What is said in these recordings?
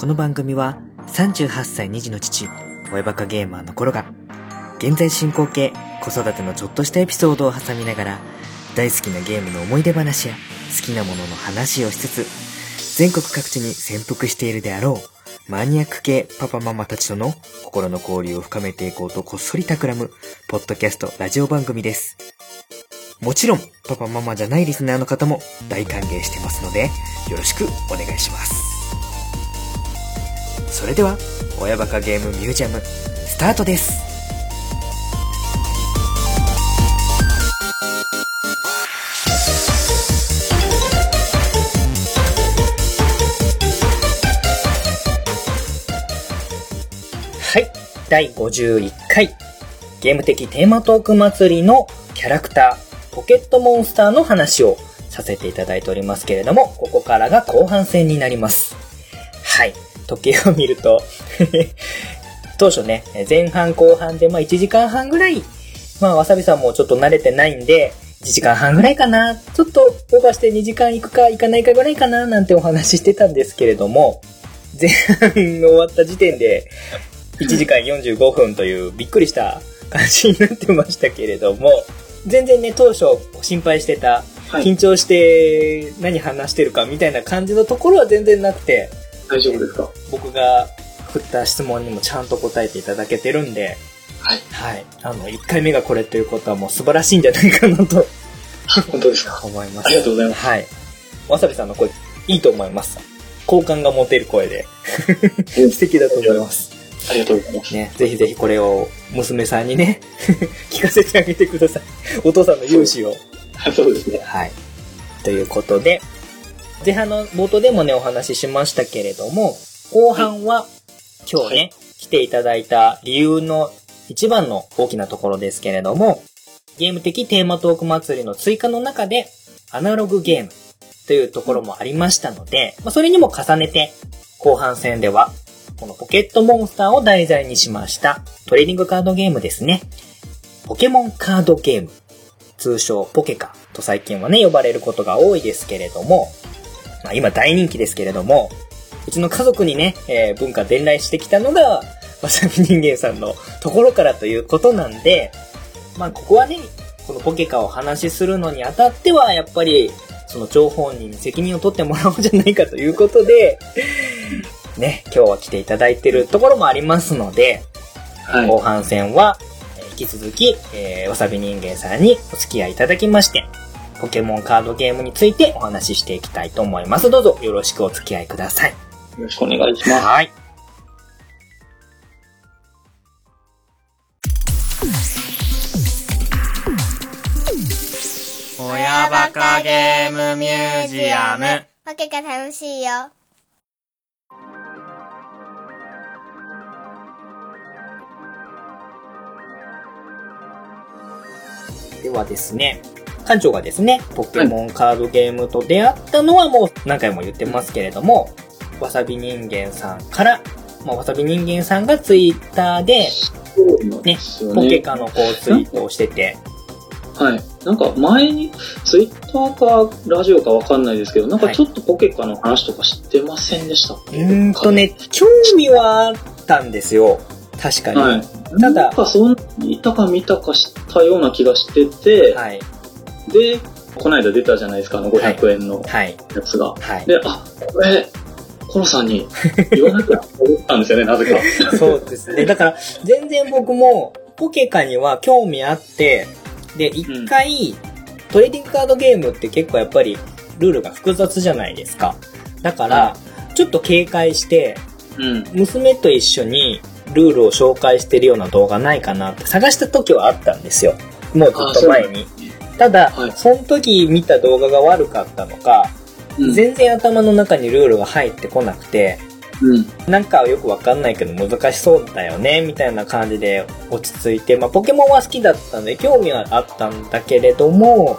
この番組は38歳2児の父、親バカゲーマーの頃が、現在進行形、子育てのちょっとしたエピソードを挟みながら、大好きなゲームの思い出話や好きなものの話をしつつ、全国各地に潜伏しているであろう、マニアック系パパママたちとの心の交流を深めていこうとこっそり企む、ポッドキャストラジオ番組です。もちろん、パパママじゃないリスナーの方も大歓迎してますので、よろしくお願いします。それでは、親バカゲームミュージアム、スタートです。はい、第51回、ゲーム的テーマトーク祭りのキャラクター、ポケットモンスターの話をさせていただいておりますけれども、ここからが後半戦になります。はい。時計を見ると、当初ね、前半後半でまあ1時間半ぐらい、まあわさびさんもちょっと慣れてないんで、1時間半ぐらいかな、ちょっとオーバーして2時間行くか行かないかぐらいかな、なんてお話ししてたんですけれども、前半終わった時点で、1時間45分というびっくりした感じになってましたけれども、全然ね、当初心配してた、はい。緊張して何話してるかみたいな感じのところは全然なくて、大丈夫ですか？僕が振った質問にもちゃんと答えていただけてるんで、はい。はい。あの、1回目がこれということはもう素晴らしいんじゃないかなと本当ですか？思います。ありがとうございます。はい。わさびさんの声、いいと思います。好感が持てる声で、素敵だと思います。ありがとうございます。ね、ぜひぜひこれを娘さんにね、聞かせてあげてください。お父さんの勇姿を。そうですね。はい。ということで、前半の冒頭でもね、お話ししましたけれども、後半は、今日ね、はい来ていただいた理由の一番の大きなところですけれども、ゲーム的テーマトーク祭りの追加の中で、アナログゲームというところもありましたので、まあ、それにも重ねて、後半戦では、このポケットモンスターを題材にしましたトレーディングカードゲームですね。ポケモンカードゲーム。通称ポケカと最近はね、呼ばれることが多いですけれども、まあ、今大人気ですけれども、うちの家族にね、えー文化伝来してきたのが、わさび人間さんのところからということなんで、まあここはね、このポケカを話しするのにあたっては、やっぱり、その張本人に責任を取ってもらおうじゃないかということで、ね、今日は来ていただいてるところもありますので、はい。後半戦は、えー引き続き、えーわさび人間さんにお付き合いいただきまして、ポケモンカードゲームについてお話ししていきたいと思います。どうぞよろしくお付き合いください。よろしくお願いします。はい。親バカゲームミュージアム。わけが楽しいよ。ではですね、館長がですね、ポケモンカードゲームと出会ったのはもう何回も言ってますけれども、わさび人間さんから、まあ、わさび人間さんがツイッターで、そうなんですよポケね。カのこうツイートをしてて、はい。なんか前に、ツイッターかラジオかわかんないですけど、なんかちょっとポケカの話とか知ってませんでしたっけ？うーんと。ね、興味はあったんですよ。確かに。はい。ただなんかそんいたか見たか知ったような気がしてて、はい。で、この間出たじゃないですか、あの500円のはい。やつが。はい。で、あ、これ、コロさんに言わなきゃ思ったんですよね、なぜか。そうですね。だから、全然僕も、ポケカには興味あって、で、一回、トレーディングカードゲームって結構やっぱり、ルールが複雑じゃないですか。だから、ちょっと警戒して、うん。娘と一緒にルールを紹介してるような動画ないかなって探した時はあったんですよ。もうずっと前に。ただ、はいその時見た動画が悪かったのか、うん。全然頭の中にルールが入ってこなくて、うん。なんかよくわかんないけど難しそうだよね、みたいな感じで落ち着いて、まあポケモンは好きだったんで興味はあったんだけれども、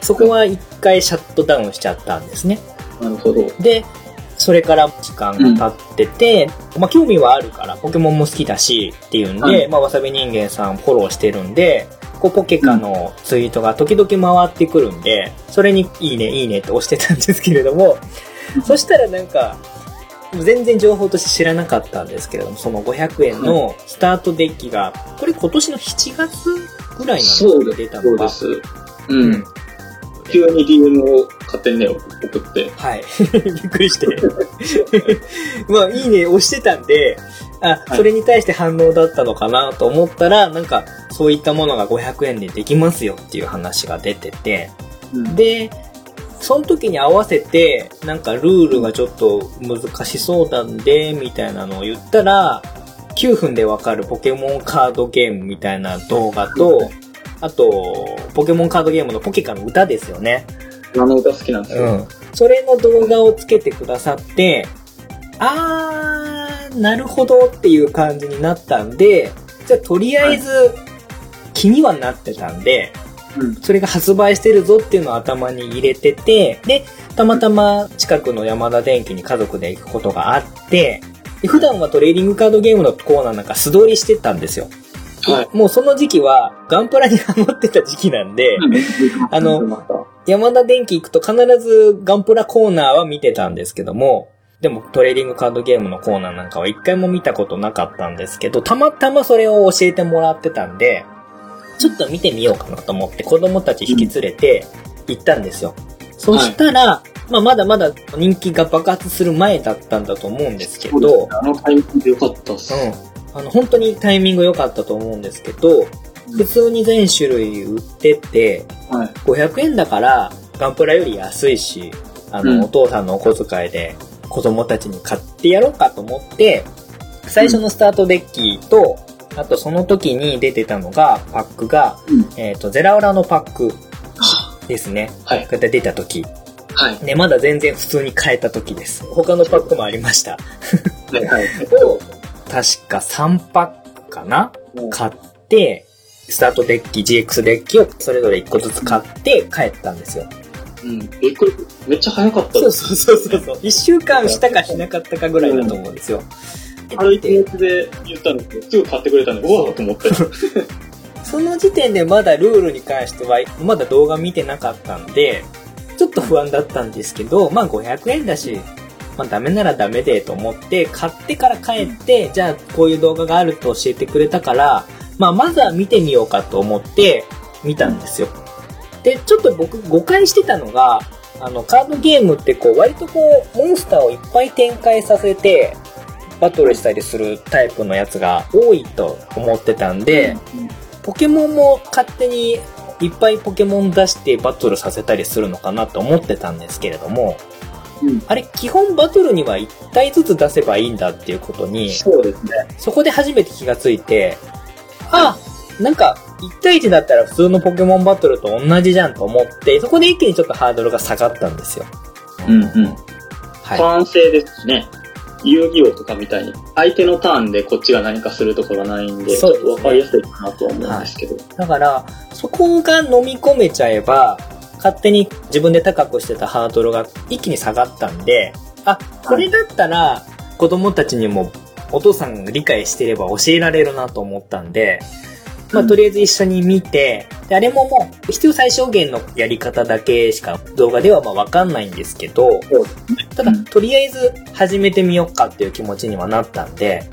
そこは一回シャットダウンしちゃったんですね。なるほど。で、それから時間が経ってて、まあ興味はあるから、ポケモンも好きだしっていうんで、はいまあわさび人間さんフォローしてるんで、こうポケカのツイートが時々回ってくるんで、それにいいねいいねって押してたんですけれども、そしたらなんか、全然情報として知らなかったんですけれども、その500円のスタートデッキが、これ今年の7月ぐらいなんですそうか出たのが。です。うん。急に DM を勝手にね、送って。はい。びっくりして。まあ、いいね押してたんで、あ、はいそれに対して反応だったのかなと思ったら、なんか、そういったものが500円でできますよっていう話が出てて、うんで、その時に合わせて、なんかルールがちょっと難しそうなんで、みたいなのを言ったら、9分でわかるポケモンカードゲームみたいな動画と、あと、ポケモンカードゲームのポケカの歌ですよね。あの歌好きなんですよ。うん。それの動画をつけてくださって、あー、なるほどっていう感じになったんで、じゃあとりあえず気にはなってたんで、うん。それが発売してるぞっていうのを頭に入れてて、で、たまたま近くの山田電機に家族で行くことがあって、で普段はトレーディングカードゲームのコーナーなんか素通りしてたんですよ。はい。もうその時期はガンプラにハマってた時期なんで、あの山田電機行くと必ずガンプラコーナーは見てたんですけども、でもトレーディングカードゲームのコーナーなんかは一回も見たことなかったんですけど、たまたまそれを教えてもらってたんで、ちょっと見てみようかなと思って子供たち引き連れて行ったんですよ。そしたら、まあまだまだ人気が爆発する前だったんだと思うんですけど、あのタイミングでよかったっす。うん。あの、本当にタイミング良かったと思うんですけど、普通に全種類売ってて、はい。500円だから、ガンプラより安いし、あの、うんお父さんのお小遣いで子供たちに買ってやろうかと思って、最初のスタートデッキと、あとその時に出てたのが、パックが、うんえっ、と、ゼラオラのパックはですね。はいこうやって出た時。はい。ね、まだ全然普通に買えた時です。他のパックもありました。はい。はい。を、確か3パックかな？買って、スタートデッキ、GX デッキをそれぞれ1個ずつ買って帰ったんですよ。うん。びっくり。めっちゃ早かったそう。そうそうそうそう。一週間したかしなかったかぐらいだと思うんですよ。軽い気持ちで言ったんですけど、すぐ買ってくれたんで、うわーと思って。その時点でまだルールに関しては、まだ動画見てなかったんで、ちょっと不安だったんですけど、まあ500円だし、まあダメならダメでと思って、買ってから帰って、じゃあこういう動画があると教えてくれたから、まあまずは見てみようかと思って見たんですよ。で、ちょっと僕誤解してたのが、あの、カードゲームってこう、割とこう、モンスターをいっぱい展開させて、バトルしたりするタイプのやつが多いと思ってたんで、ポケモンも勝手にいっぱいポケモン出してバトルさせたりするのかなと思ってたんですけれども、うんあれ、基本バトルには1体ずつ出せばいいんだっていうことに、そうですね。そこで初めて気がついて、あ、なんか、1対1だったら普通のポケモンバトルと同じじゃんと思って、そこで一気にちょっとハードルが下がったんですよ。うんうん。はい。完成ですしね。遊戯王とかみたいに、相手のターンでこっちが何かするとかがないんで、ちそうですねょっとわかりやすいかなとは思うんですけど。だから、そこが飲み込めちゃえば、勝手に自分で高くしてたハードルが一気に下がったんで、あ、これだったら子供たちにもお父さんが理解してれば教えられるなと思ったんで、まあ、うん。とりあえず一緒に見て、であれももう必要最小限のやり方だけしか動画ではまあわかんないんですけど、ただうん、とりあえず始めてみようかっていう気持ちにはなったんで、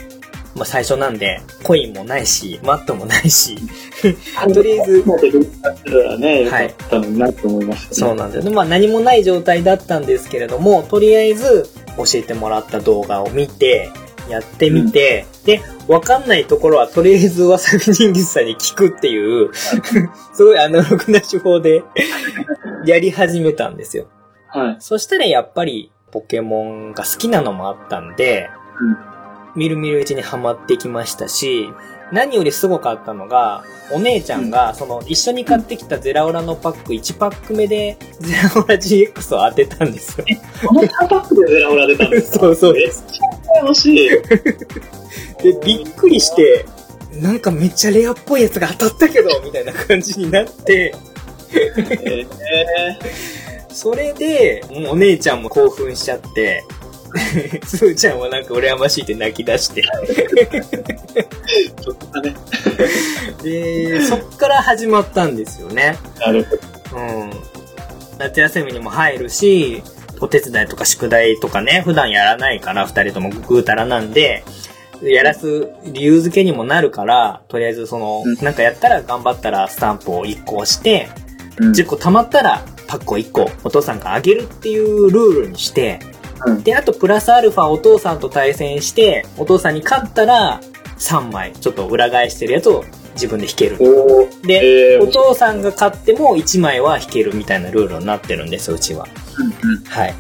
まあ最初なんで、コインもないし、マットもないし、とりあえずもうできたらね、よはいかったのになと思いますそうよね。なんですよね。まあ何もない状態だったんですけれども、とりあえず教えてもらった動画を見て、やってみて、で、わかんないところはとりあえずわさび人物さんに聞くっていう、すごいアナログな手法で やり始めたんですよ。はい。そしたらやっぱりポケモンが好きなのもあったんで、みるみるうちにハマってきましたし、何よりすごかったのが、お姉ちゃんが、その、一緒に買ってきたゼラオラのパック1パック目で、ゼラオラ GX を当てたんですよ。この3パックでゼラオラ出たんですか？そうそうめっちゃ羨ましい。で、びっくりして、なんかめっちゃレアっぽいやつが当たったけど、みたいな感じになって、えそれで、お姉ちゃんも興奮しちゃって、すーちゃんはなんか羨ましいって泣き出して、ー、ちょっとね。で、そっから始まったんですよね。なるほど。うん。夏休みにも入るし、お手伝いとか宿題とかね、普段やらないから、二人ともぐうたらなんで、やらす理由付けにもなるから、とりあえずその、うんなんかやったら頑張ったらスタンプを1個押して、うん10個貯まったらパックを1個お父さんがあげるっていうルールにして、うんで、あとプラスアルファお父さんと対戦して、お父さんに勝ったら3枚、ちょっと裏返してるやつを自分で引ける。で、えーお父さんが勝っても1枚は引けるみたいなルールになってるんですよ、うちは。うんうんはい。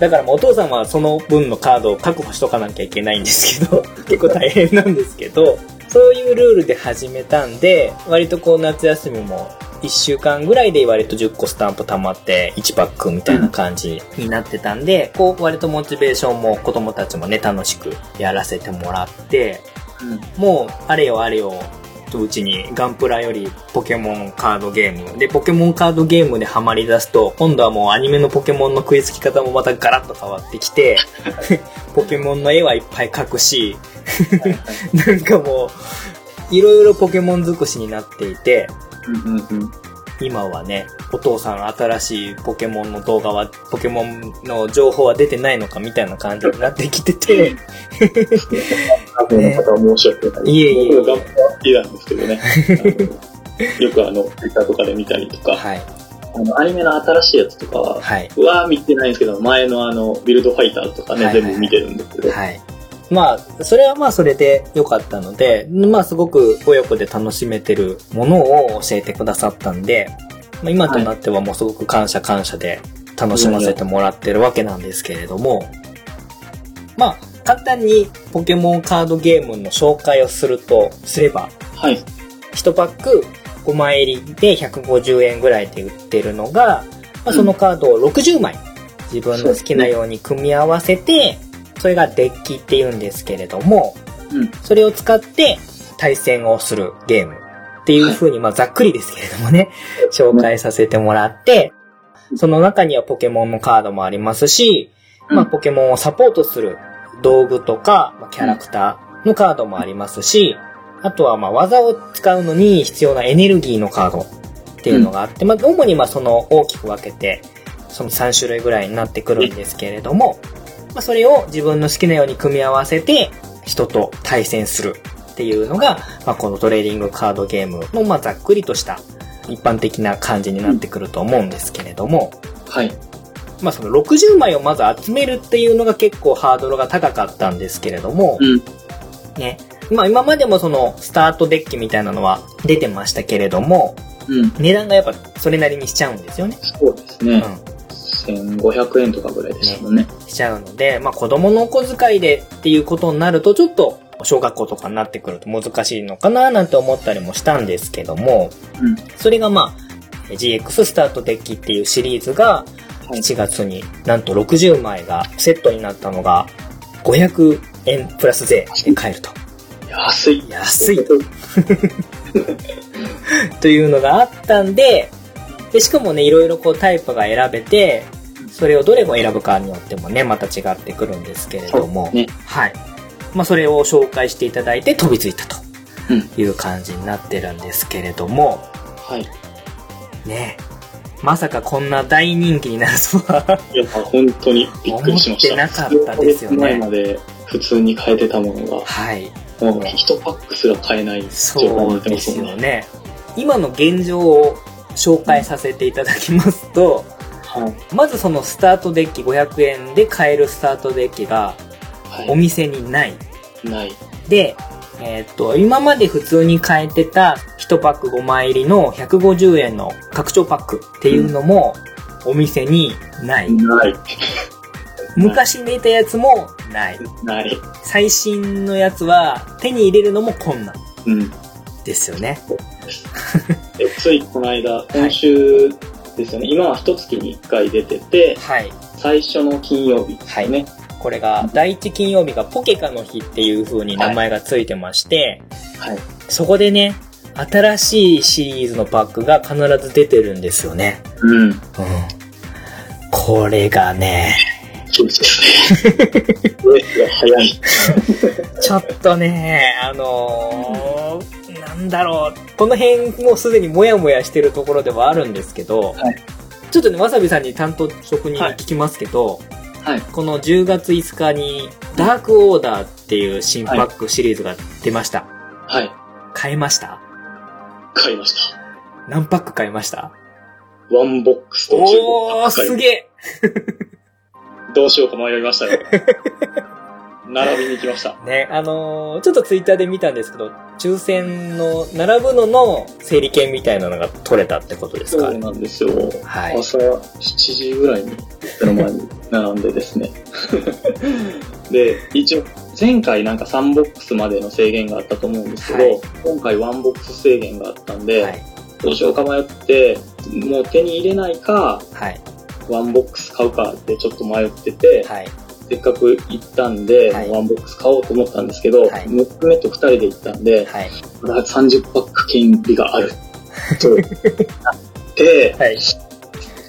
だからもうお父さんはその分のカードを確保しとかなきゃいけないんですけど、結構大変なんですけど、そういうルールで始めたんで、割とこう夏休みも1週間ぐらいで割と10個スタンプ溜まって1パックみたいな感じ。になってたんで、こう割とモチベーションも子供たちもね楽しくやらせてもらって、もうあれよあれよとうちにガンプラよりポケモンカードゲーム。でポケモンカードゲームでハマり出すと今度はもうアニメのポケモンの食いつき方もまたガラッと変わってきて ポケモンの絵はいっぱい描くし なんかもういろいろポケモン尽くしになっていてうんうんうん。今はねお父さん新しいポケモンの動画はポケモンの情報は出てないのかみたいな感じになってきてて。多分の方は申し訳ない。いえいえ。僕が頑張ってなんですけどね。よくあの、ツイッターとかで見たりとか、はい。あの、アニメの新しいやつとかは、はい。は見てないんですけど、前のあの、ビルドファイターとかね、はいはいはい。全部見てるんですけど、はい。まあ、それはまあそれで良かったので、まあすごく親子で楽しめてるものを教えてくださったんで、まあ、今となってはもうすごく感謝感謝で楽しませてもらってるわけなんですけれども、まあ、簡単にポケモンカードゲームの紹介をすると、すれば、はい。1パック5枚入りで150円ぐらいで売ってるのが、まあ、そのカードを60枚自分の好きなように組み合わせて、それがデッキって言うんですけれども、うん。それを使って対戦をするゲームっていう風に、まあざっくりですけれどもね、紹介させてもらって、その中にはポケモンのカードもありますし、まあポケモンをサポートする道具とか、まあ、キャラクターのカードもありますし、あとはまあ技を使うのに必要なエネルギーのカードっていうのがあって、まあ主にまあその大きく分けて、その3種類ぐらいになってくるんですけれども、まあそれを自分の好きなように組み合わせて人と対戦するっていうのが、まあこのトレーディングカードゲームのまあざっくりとした一般的な感じになってくると思うんですけれども、はい。まあその60枚をまず集めるっていうのが結構ハードルが高かったんですけれども、うん。ね。まあ今までもそのスタートデッキみたいなのは出てましたけれども、うん。値段がやっぱそれなりにしちゃうんですよね。そうですね。う1500円とかぐらいでしたもんね。ん。しちゃうので、まあ子供のお小遣いでっていうことになるとちょっと小学校とかになってくると難しいのかななんて思ったりもしたんですけども、うん。それがまあ GX スタートデッキっていうシリーズがはい7月になんと60枚がセットになったのが500円プラス税で買えると。安い。安い というのがあったんで、で、しかもね、いろいろこうタイプが選べて、それをどれを選ぶかによってもね、また違ってくるんですけれども、ね。はい。まあ、それを紹介していただいて飛びついたとうん。いう感じになってるんですけれども、はい。ね、まさかこんな大人気になるとは、いや、本当にびっくりしました。思ってなかったですよね前まで普通に買えてたものが、はい。もう1パックすら買えない状態になそうでってますすもんね。よね。今の現状を紹介させていただきますと、はい。まずそのスタートデッキ500円で買えるスタートデッキがおは店にない。い。ない。で、えーっと、今まで普通に買えてた1パック5枚入りの150円の拡張パックっていうのもお店にない。ない。昔出たやつもない。ない。最新のやつは手に入れるのも困難うん。ですよね。でついこの間、今週ですよね。今は一月に一回出てて、はい。最初の金曜日ですね。これが第一金曜日がポケカの日っていう風に名前がついてまして、はい。そこでね、新しいシリーズのパックが必ず出てるんですよね。うん。うん。これがね、そうですね。レースが早い。ちょっとね、あのーなんだろう、この辺もうすでにモヤモヤしてるところではあるんですけど、はいちょっとね、わさびさんに担当職人に聞きますけど、はい。この10月5日に、ダークオーダーっていう新パックシリーズが出ました。はい。買いました？買いました。何パック買いました？ワンボックスと15おー、パック買いすげえ どうしようか迷いましたよ。並びに行きました。ね、あのーちょっとツイッターで見たんですけど、抽選の、並ぶのの整理券みたいなのが取れたってことですか？そうなんですよ。はい。朝7時ぐらいに目の前に並んでですね。で、一応、前回なんか3ボックスまでの制限があったと思うんですけど、はい今回1ボックス制限があったんで、はい。どうしようか迷って、もう手に入れないか、はい。1ボックス買うかってちょっと迷ってて、はい。せっかく行ったんで、はい1ボックス買おうと思ったんですけど、はい娘と2人で行ったんで、はい。まだ30パック券利がある。となって、はい。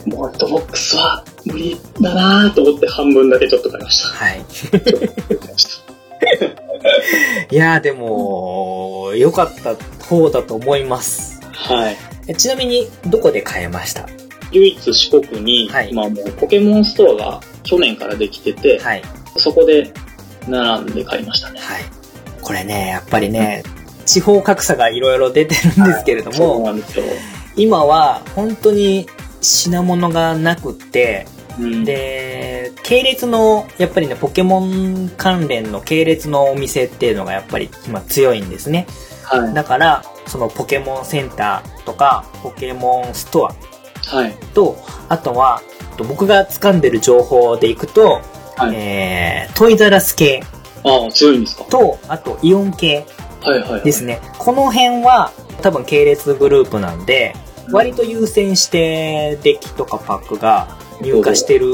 もう1ボックスは無理だなぁと思って半分だけちょっと買いました。はい。買い やーでも、良かった方だと思います。はい。えちなみに、どこで買えました？唯一四国に、はい今もうポケモンストアが去年からできてて、はい。そこで並んで買いましたね。はい。これね、やっぱりね、地方格差がいろいろ出てるんですけれども、なんですよ。今は本当に品物がなくって、うん、で、系列の、やっぱりね、ポケモン関連の系列のお店っていうのがやっぱり今強いんですね。はい。だから、そのポケモンセンターとか、ポケモンストアはい。と、あとは、と僕が掴んでる情報でいくと、はいえー、トイザラス系ああ、強いんですか？と、あとイオン系はいはいはい。ですね。この辺は多分系列グループなんで、割と優先してデッキとかパックが 入荷してる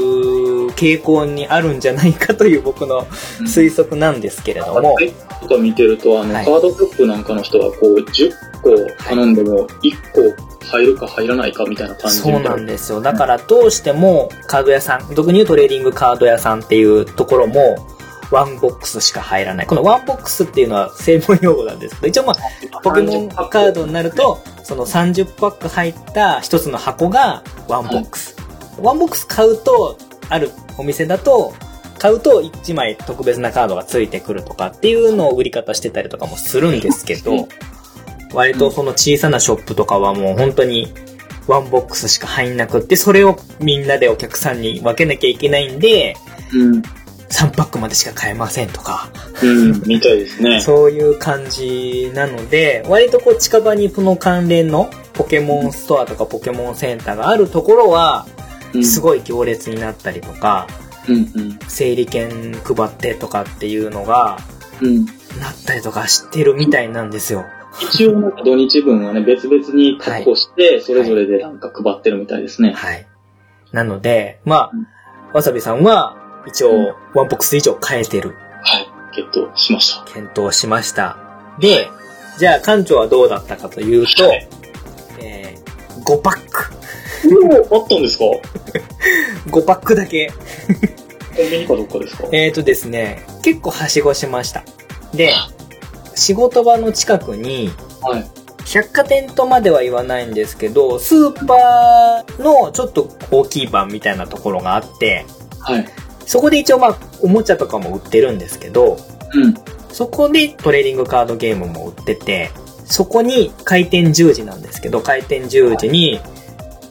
傾向にあるんじゃないかという僕の推測なんですけれども、はいとか見てると、あの、はいカードショップなんかの人は、こう、10個頼んでも、1個入るか入らないかみたいな感じそうなんですよ。だからどうしてもカード屋さん、特に言うトレーディングカード屋さんっていうところも、ワンボックスしか入らない。このワンボックスっていうのは専門用語なんですけど、一応まあ、ポケモンカードになると、その30パック入った一つの箱がワンボックス。ワンボックス買うと、あるお店だと、買うと1枚特別なカードがついてくるとかっていうのを売り方してたりとかもするんですけうんど、割とその小さなショップとかはもう本当にワンボックスしか入んなくって、それをみんなでお客さんに分けなきゃいけないんで、うん。3パックまでしか買えませんとか、うん、みたいですね。そういう感じなので、割とこう近場にこの関連のポケモンストアとかポケモンセンターがあるところは、うんすごい行列になったりとか、うんうん。整理券配ってとかっていうのが、うん。なったりとかしてるみたいなんですよ。一応なんか土日分はね、別々に確保して、それぞれでなんか配ってるみたいですね。はい。なので、まうんあ、わさびさんは、一応、うんワンボックス以上買えてる。はい。ゲットしました。健闘しました。で、じゃあ館長はどうだったかというと、はいえー、5パック。おあったんですか？コ5パックだけ。ンビニかどっかですか？えーとですね、結構はしごしました。で、仕事場の近くに、はい。百貨店とまでは言わないんですけど、スーパーのちょっと大きい版みたいなところがあって、はい。そこで一応まあ、おもちゃとかも売ってるんですけど、うん。そこでトレーディングカードゲームも売ってて、そこに開店10時なんですけど、開店10時に、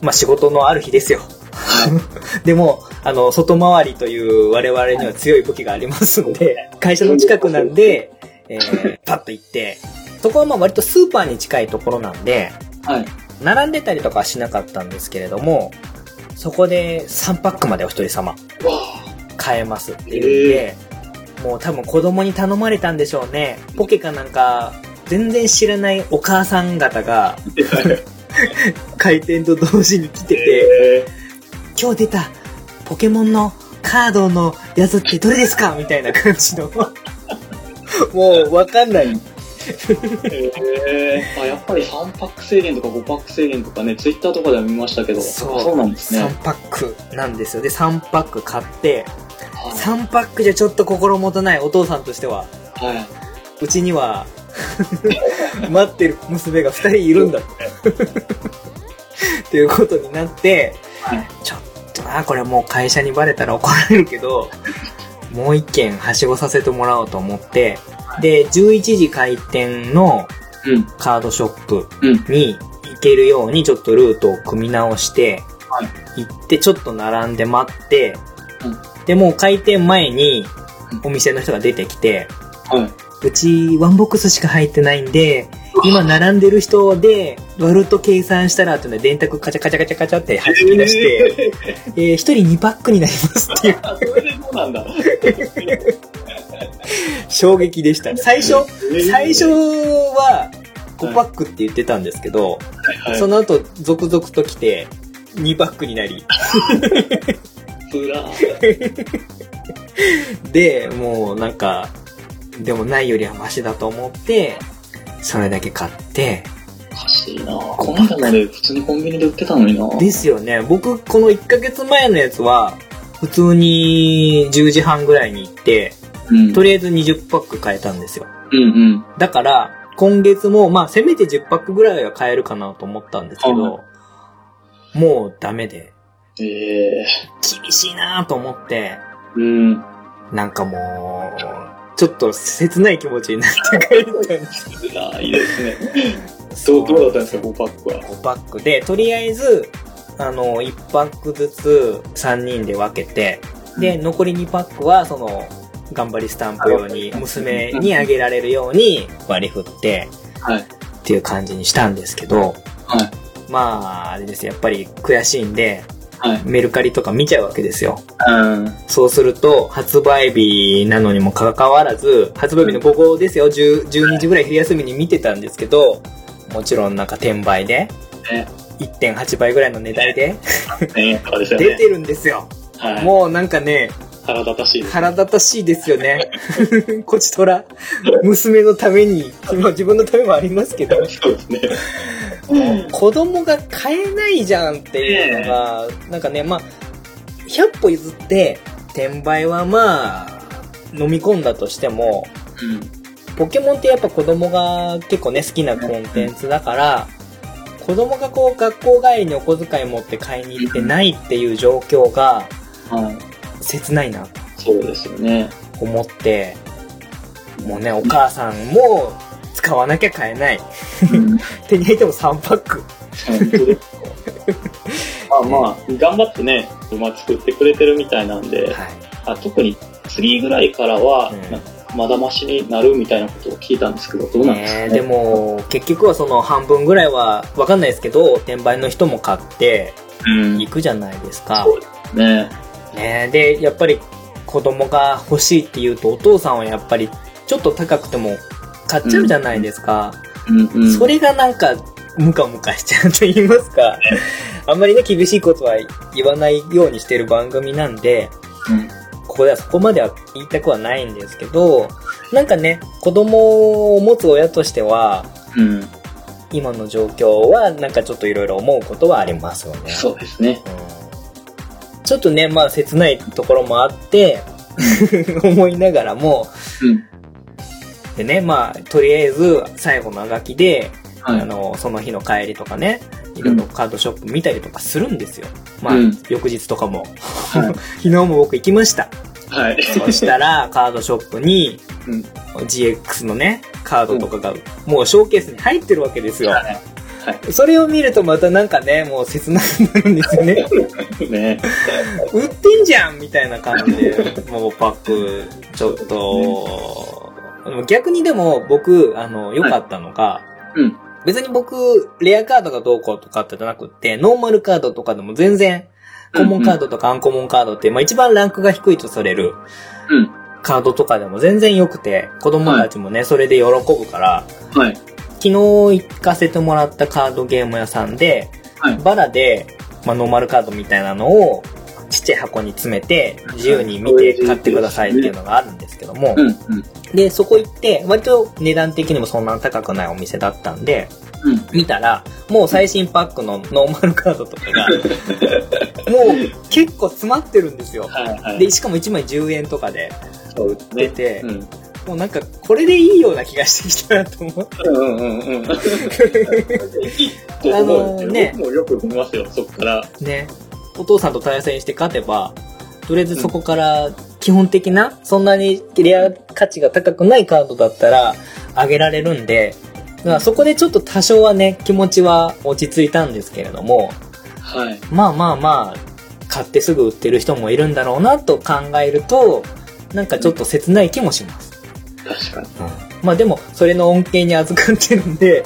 まあ仕事のある日ですよ。でも、あの、外回りという我々には強い武器がありますので、会社の近くなんで、えー、パッと行って、そこはまあ割とスーパーに近いところなんで、はい。並んでたりとかはしなかったんですけれども、そこで3パックまでお一人様わ買えますっていうんで、もう多分子供に頼まれたんでしょうね。ポケかなんか、全然知らないお母さん方が、開店と同時に来てて、え今日出たポケモンのカードのやつってどれですか？みたいな感じの。もうわかんない。ー、えー、あ、やっぱり3パック制限とか5パック制限とかね、ツイッターとかでは見ましたけど、そうそうなんですね。3パックなんですよ。で、3パック買って、は3パックじゃちょっと心もとないお父さんとしては、い。はうちには 待ってる娘が2人いるんだっていうことになって、い。はい。ちょっとな、これもう会社にバレたら怒られるけど、もう一件はしごさせてもらおうと思って、で、11時開店のうん。カードショップうん。に行けるようにちょっとルートを組み直して、はい行ってちょっと並んで待って、うんで、もう開店前にうんお店の人が出てきて、はい。うちワンボックスしか入ってないんで、今並んでる人で割ると計算したらっていうので電卓カチャカチャカチャカチャって弾き出して、えー、1人2パックになりますっていう。あ、それでそうなんだ。衝撃でした。最初、えー。最初は5パックって言ってたんですけど、はい、その後続々と来て2パックになり、つら。ー で、もうなんか、でもないよりはマシだと思って、それだけ買って、おかしいなこの間まで普通にコンビニで売ってたのになですよね。僕、この1ヶ月前のやつは、普通に10時半ぐらいに行って、うん。とりあえず20パック買えたんですよ。うんうん。だから、今月も、まあ、せめて10パックぐらいは買えるかなと思ったんですけど、もうダメで、ええ厳しいなと思って、うん。なんかもう、ちょっと切ない気持ちになって帰ったんです。つらーいですね。どう、どうだったんですか、5パックは。5パックで、とりあえず、あの、1パックずつ3人で分けて、で、残り2パックは、その、頑張りスタンプ用に、娘にあげられるように割り振って、はい。っていう感じにしたんですけど、はい。まあ、あれですよやっぱり悔しいんで、はい。メルカリとか見ちゃうわけですよ。うん。そうすると、発売日なのにもかかわらず、発売日の午後ですよ、10 12時ぐらい昼休みに見てたんですけど、もちろんなんか転売で、ね。1.8倍ぐらいの値段で1000円とかですよね。出てるんですよ。はい。もうなんかね、腹立たしいです。腹立たしいですよね。こちとら、娘のために、まあ自分のためもありますけど、そうですね。子供が買えないじゃんっていうのが、なんかね、まあ、100歩譲って、転売はまあ、飲み込んだとしても、うん。ポケモンってやっぱ子供が結構ね、好きなコンテンツだから、子供がこう学校帰りにお小遣い持って買いに行ってないっていう状況がはい。切ないなとそうですよね。思って、もうね、お母さんも使わなきゃ買えない。うん。手に入れても3パック。まあまあ、頑張ってね、馬作ってくれてるみたいなんで、はい。あ特に次ぐらいからは、うんまだマシになるみたいなことを聞いたんですけど、どうなんですか？ね。ねでも、結局はその半分ぐらいは、わかんないですけど、転売の人も買ってうん行くじゃないですか。そうですね。ねで、やっぱり子供が欲しいって言うと、お父さんはやっぱりちょっと高くても買っちゃうじゃないですか。それがなんか、ムカムカしちゃうと言いますか。あんまりね、厳しいことは言わないようにしてる番組なんで、うんここではそこまでは言いたくはないんですけど、なんかね、子供を持つ親としては、うん。今の状況はなんかちょっといろいろ思うことはありますよね。そうですね。うんちょっとね、まあ切ないところもあって、思いながらも、うん。でね、まあ、とりあえず最後のあがきで、はい。あの、その日の帰りとかね、いろいろカードショップ見たりとかするんですよ。まあ、うん翌日とかも。はい 昨日も僕行きました。はい。そしたら、カードショップに、うん GX のね、カードとかが、もうショーケースに入ってるわけですよ。はい。それを見るとまたなんかね、もう切なくなるんですよね。ね。売ってんじゃんみたいな感じで、もうパック、ちょっと、逆にでも僕、あの、良かったのが、うん。別に僕、レアカードがどうこうとかってじゃなくって、ノーマルカードとかでも全然、コモンカードとかアンコモンカードって、まあ一番ランクが低いとされるうん。カードとかでも全然良くて、子供たちもね、それで喜ぶから、はい。昨日行かせてもらったカードゲーム屋さんで、はいバラで、まあ、ノーマルカードみたいなのをちっちゃい箱に詰めて自由に見て買ってくださいっていうのがあるんですけども、うん。うん。で、そこ行って、割と値段的にもそんな高くないお店だったんで、うん。見たら、もう最新パックのノーマルカードとかが、もう結構詰まってるんですよ。はい。はい。で、しかも1枚10円とかでそうですね。うん。もうなんかこれでいいような気がしてきたなと思って。うんうんうん。あのね僕もよく見ますよ、そっから。ね。お父さんと対戦して勝てば、とりあえずそこから基本的な、そんなにレア価値が高くないカードだったら上げられるんで、だからそこでちょっと多少はね、気持ちは落ち着いたんですけれども、はい。まあまあまあ、買ってすぐ売ってる人もいるんだろうなと考えると、なんかちょっと切ない気もします。確かに。まあでも、それの恩恵に預かってるんで、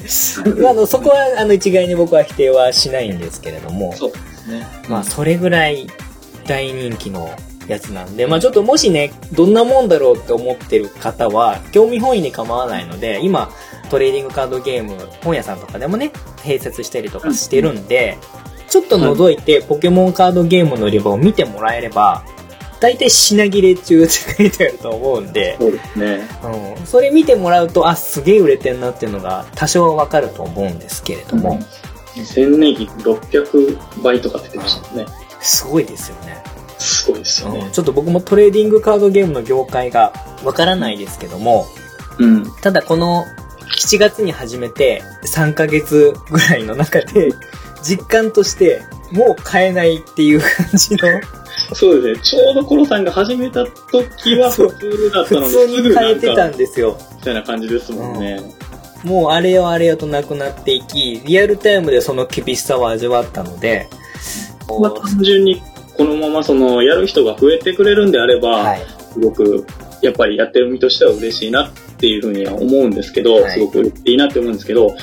まああのそこはあの一概に僕は否定はしないんですけれども、そうね。まあそれぐらい大人気のやつなんで、まあちょっともしね、どんなもんだろうって思ってる方は、興味本位に構わないので、今、トレーディングカードゲーム、本屋さんとかでもね、併設したりとかしてるんで、ちょっと覗いてポケモンカードゲームの売り場を見てもらえれば、大体品切れ中って書いてあると思うんで、そうですね。うん、それ見てもらうと、あ、すげえ売れてんなっていうのが多少わかると思うんですけれども、千年期600倍とかってましたもんね。すごいですよね。すごいですようん、ね。ちょっと僕もトレーディングカードゲームの業界がわからないですけども、うん。ただこの7月に始めて3ヶ月ぐらいの中で実感としてもう買えないっていう感じの そうですね。ちょうどコロさんが始めた時は普通だったのに、普通に買えてたんすですよ。みたいな感じですもんね。もうあれよあれよとなくなっていき、リアルタイムでその厳しさを味わったので、まあ単純にこのままそのやる人が増えてくれるんであれば、はい。すごくやっぱりやってる身としては嬉しいなっていうふうには思うんですけど、はいすごくいいなって思うんですけど、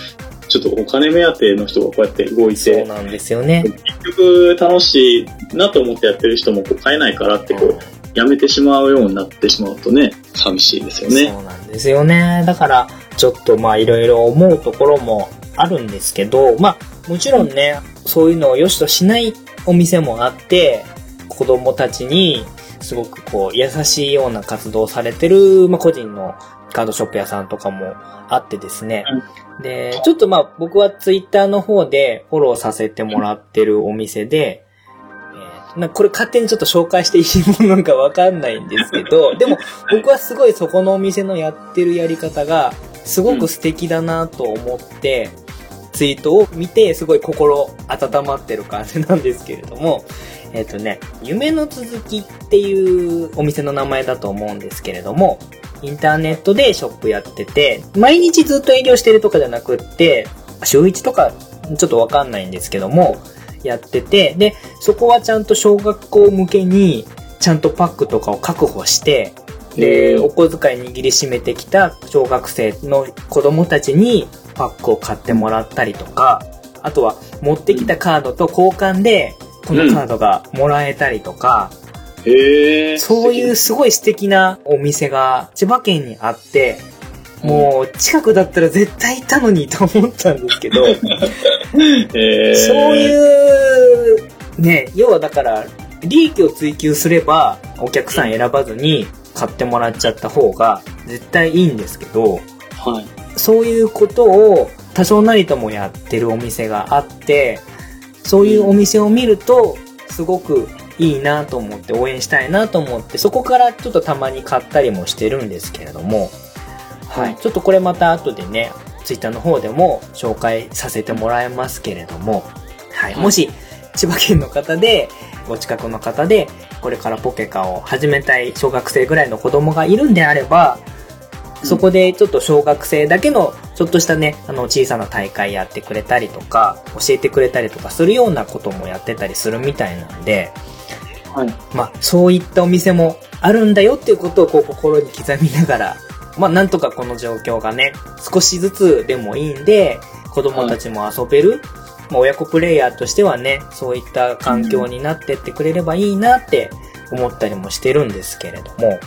ちょっとお金目当ての人がこうやって動いて、そうなんですよね。結局楽しいなと思ってやってる人もこう買えないからってこう、やめてしまうようになってしまうとね、寂しいですよね。そうなんですよね。だから、ちょっとまあいろいろ思うところもあるんですけど、まあもちろんね、そういうのを良しとしないお店もあって、子供たちにすごくこう優しいような活動をされてる、まあ個人のカードショップ屋さんとかもあってですね。で、ちょっとまあ僕はツイッターの方でフォローさせてもらってるお店で、えーなこれ勝手にちょっと紹介していいものかわかんないんですけど、でも僕はすごいそこのお店のやってるやり方がすごく素敵だなと思って、ツイートを見てすごい心温まってる感じなんですけれども、えっ、とね、夢の続きっていうお店の名前だと思うんですけれども、インターネットでショップやってて、毎日ずっと営業してるとかじゃなくって、週1とかちょっとわかんないんですけども、やってて、で、そこはちゃんと小学校向けに、ちゃんとパックとかを確保して、で、うんお小遣い握りしめてきた小学生の子供たちにパックを買ってもらったりとか、あとは持ってきたカードと交換で、このカードがもらえたりとか、へえ。そういうすごい素敵なお店が千葉県にあって、もう近くだったら絶対行ったのにと思ったんですけど。そういう、ね、要はだから、利益を追求すれば、お客さん選ばずに買ってもらっちゃった方が絶対いいんですけど、はい。そういうことを多少なりともやってるお店があって、そういうお店を見ると、すごくいいなと思って応援したいなと思って、そこからちょっとたまに買ったりもしてるんですけれども、はい。ちょっとこれまた後でね、ツイッターの方でも紹介させてもらいますけれども、はい。はいもし、千葉県の方で、ご近くの方で、これからポケカを始めたい小学生ぐらいの子供がいるんであれば、そこでちょっと小学生だけのちょっとしたね、あの小さな大会やってくれたりとか、教えてくれたりとかするようなこともやってたりするみたいなんで、はい。まあそういったお店もあるんだよっていうことをこう心に刻みながら、まあなんとかこの状況がね、少しずつでもいいんで、子供たちも遊べる、まあ親子プレイヤーとしてはね、そういった環境になってってくれればいいなって思ったりもしてるんですけれども、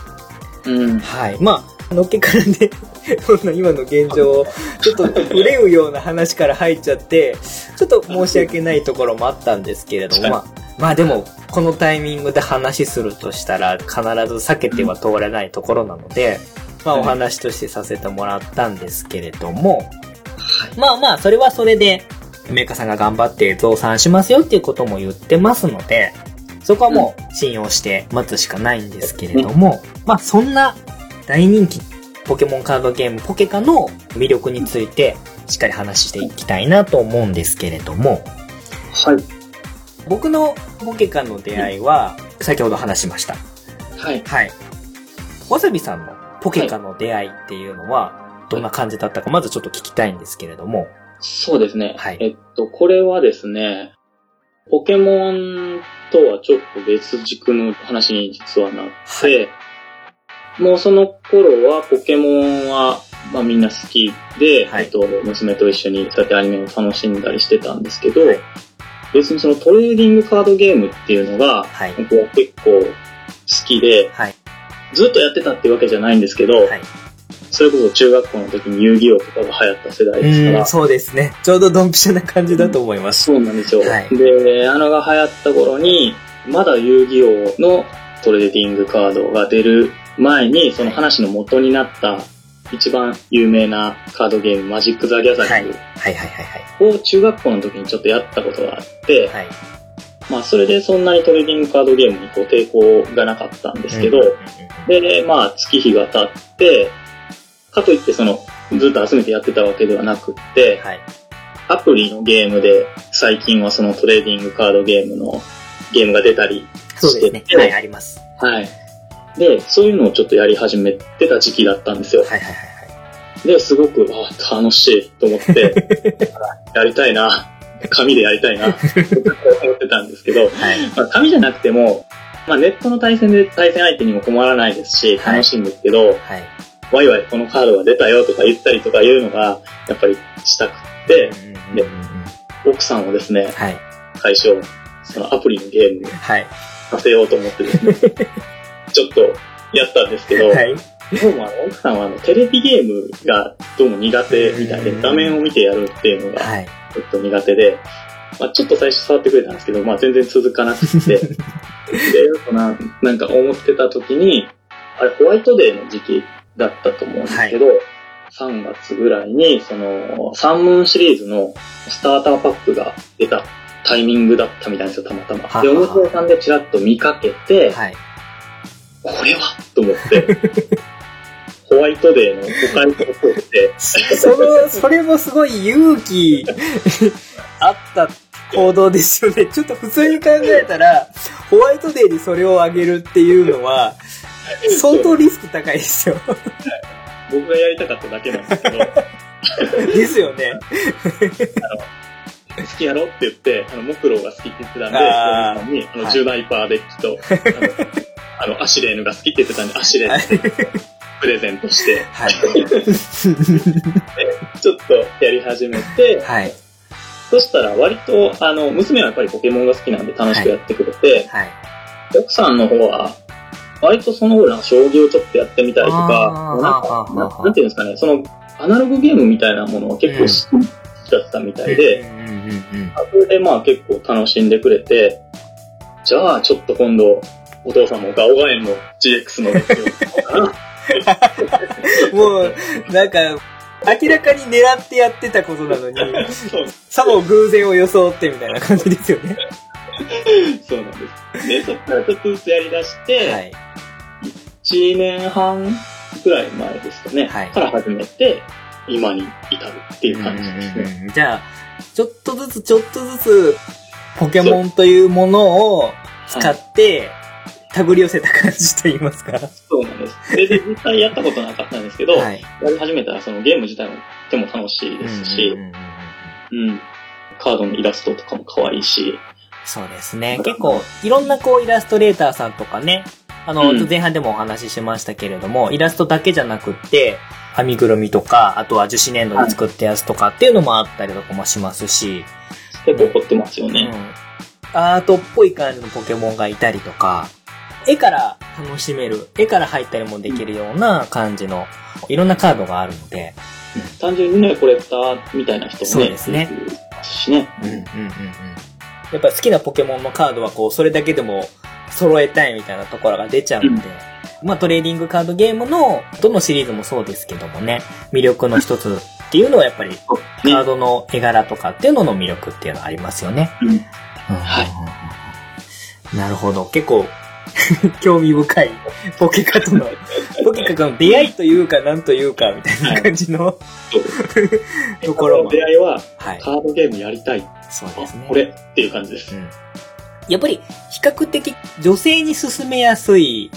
うん。はい。まあ、のっけからね、こんな今の現状を、ちょっと憂うような話から入っちゃって、ちょっと申し訳ないところもあったんですけれども、まあ、まあでも、このタイミングで話するとしたら、必ず避けては通れないところなので、まあお話としてさせてもらったんですけれども、まあまあ、それはそれで、メーカーさんが頑張って増産しますよっていうことも言ってますので、そこはもう信用して待つしかないんですけれども、まあそんな大人気ポケモンカードゲームポケカの魅力についてしっかり話していきたいなと思うんですけれども、はい。僕のポケカの出会いは、先ほど話しました。はい。はい。わさびさんのポケカの出会いっていうのは、どんな感じだったか、まずちょっと聞きたいんですけれども。そうですね。はいえっと、これはですね、ポケモンとはちょっと別軸の話に実はなって、もうその頃はポケモンは、まあみんな好きで、はいえっと、娘と一緒にそうやってアニメを楽しんだりしてたんですけど、はい別にそのトレーディングカードゲームっていうのが、はい。僕は結構好きで、はい。ずっとやってたっていうわけじゃないんですけど、はい。それこそ中学校の時に遊戯王とかが流行った世代ですからうん、、そうですね。ちょうどドンピシャな感じだと思います。そうなんですよ。はいで、あのが流行った頃に、まだ遊戯王のトレーディングカードが出る前に、その話の元になった一番有名なカードゲーム、マジック・ザ・ギャザはい。リンはいはいはいはい。グを中学校の時にちょっとやったことがあって、はい。まあそれでそんなにトレーディングカードゲームにこう抵抗がなかったんですけど、うんうんうんで、まあ月日が経って、かといってその、ずっと集めてやってたわけではなくって、はい。アプリのゲームで最近はそのトレーディングカードゲームのゲームが出たりそうですねし。てはい、あります。はい。で、そういうのをちょっとやり始めてた時期だったんですよ。はいはいはいはい。で、すごく、あ、楽しいと思って、やりたいな、紙でやりたいな、っ て思ってたんですけど、はい。まあ、紙じゃなくても、まあ、ネットの対戦で対戦相手にも困らないですし、はい楽しいんですけど、はい。ワイワイこのカードが出たよとか言ったりとかいうのが、やっぱりしたくって、で奥さんをですね、はい。最初、そのアプリのゲームにはい。させようと思ってですね、ちょっとやったんですけど、はい。どうも奥さんはあのテレビゲームがどうも苦手みたいでう、ん画面を見てやるっていうのがはい。ちょっと苦手で、まあ、ちょっと最初触ってくれたんですけど、まあ全然続かなくて、で、なんか思ってた時に、あれホワイトデーの時期だったと思うんですけど、3月ぐらいに、その、サンムーンシリーズのスターターパックが出たタイミングだったみたいなんですよ、たまたま。で、はははお店屋さんでチラッと見かけて、はい。これは？と思って、ホワイトデーのお買い物をして、その、それもすごい勇気 あった行動ですよね。ちょっと普通に考えたら、ホワイトデーにそれをあげるっていうのは、相当リスク高いですよ。僕がやりたかっただけなんですけど、ですよね。好きやろって言って、あの、木狼が好きって言ってたんで、あに、あの、はいジュナイパーデッキと、あの、あのアシレーヌが好きって言ってたんで、アシレーヌプレゼントして、はい。ちょっとやり始めて、はい。そしたら割と、あの、娘はやっぱりポケモンが好きなんで楽しくやってくれて、はい。奥さんの方は、割とその頃なんか将棋をちょっとやってみたりとあか、ーなんかななんていうんですかね、その、アナログゲームみたいなものは結構好きだったみたいで。それでまあ結構楽しんでくれて、じゃあちょっと今度、お父さんもガオガエンの GX の熱をかな。もう、なんか、明らかに狙ってやってたことなのに、さも偶然を装ってみたいな感じですよね。そうなんです。で、そこからちょっとずつやり出して、はい。1年半ぐらい前ですかね、はいから始めて、今に至るっていう感じですね。うんうんうんじゃあ、ちょっとずつちょっとずつ、ポケモンというものを使って、手繰り寄せた感じと言いますか。そうなんです。で、で実際やったことなかったんですけど、はい。やり始めたらそのゲーム自体もとても楽しいですしうん。カードのイラストとかも可愛いし、そうですね。結構、いろんなこうイラストレーターさんとかね、あの、うん前半でもお話ししましたけれども、イラストだけじゃなくって、編みぐるみとか、あとは樹脂粘土で作ったやつとかっていうのもあったりとかもしますし、結構凝ってますよね。うん、アートっぽい感じのポケモンがいたりとか、絵から楽しめる、絵から入ったりもできるような感じの、いろんなカードがあるので、単純にね、コレクターみたいな人もね、そうですねしね。うんうんうんうん。やっぱ好きなポケモンのカードはこう、それだけでも揃えたいみたいなところが出ちゃうんで、まあトレーディングカードゲームのどのシリーズもそうですけどもね、魅力の一つっていうのはやっぱりカねードの絵柄とかっていうのの魅力っていうのはありますよね。うんうんはいなるほど。結構、興味深いポケカとの、ポケカとの出会いというかなんというかみたいな感じの、そうところも出会いは、はい。カードゲームやりたい。そうですね。これっていう感じです。うん。やっぱり比較的女性に進めやすい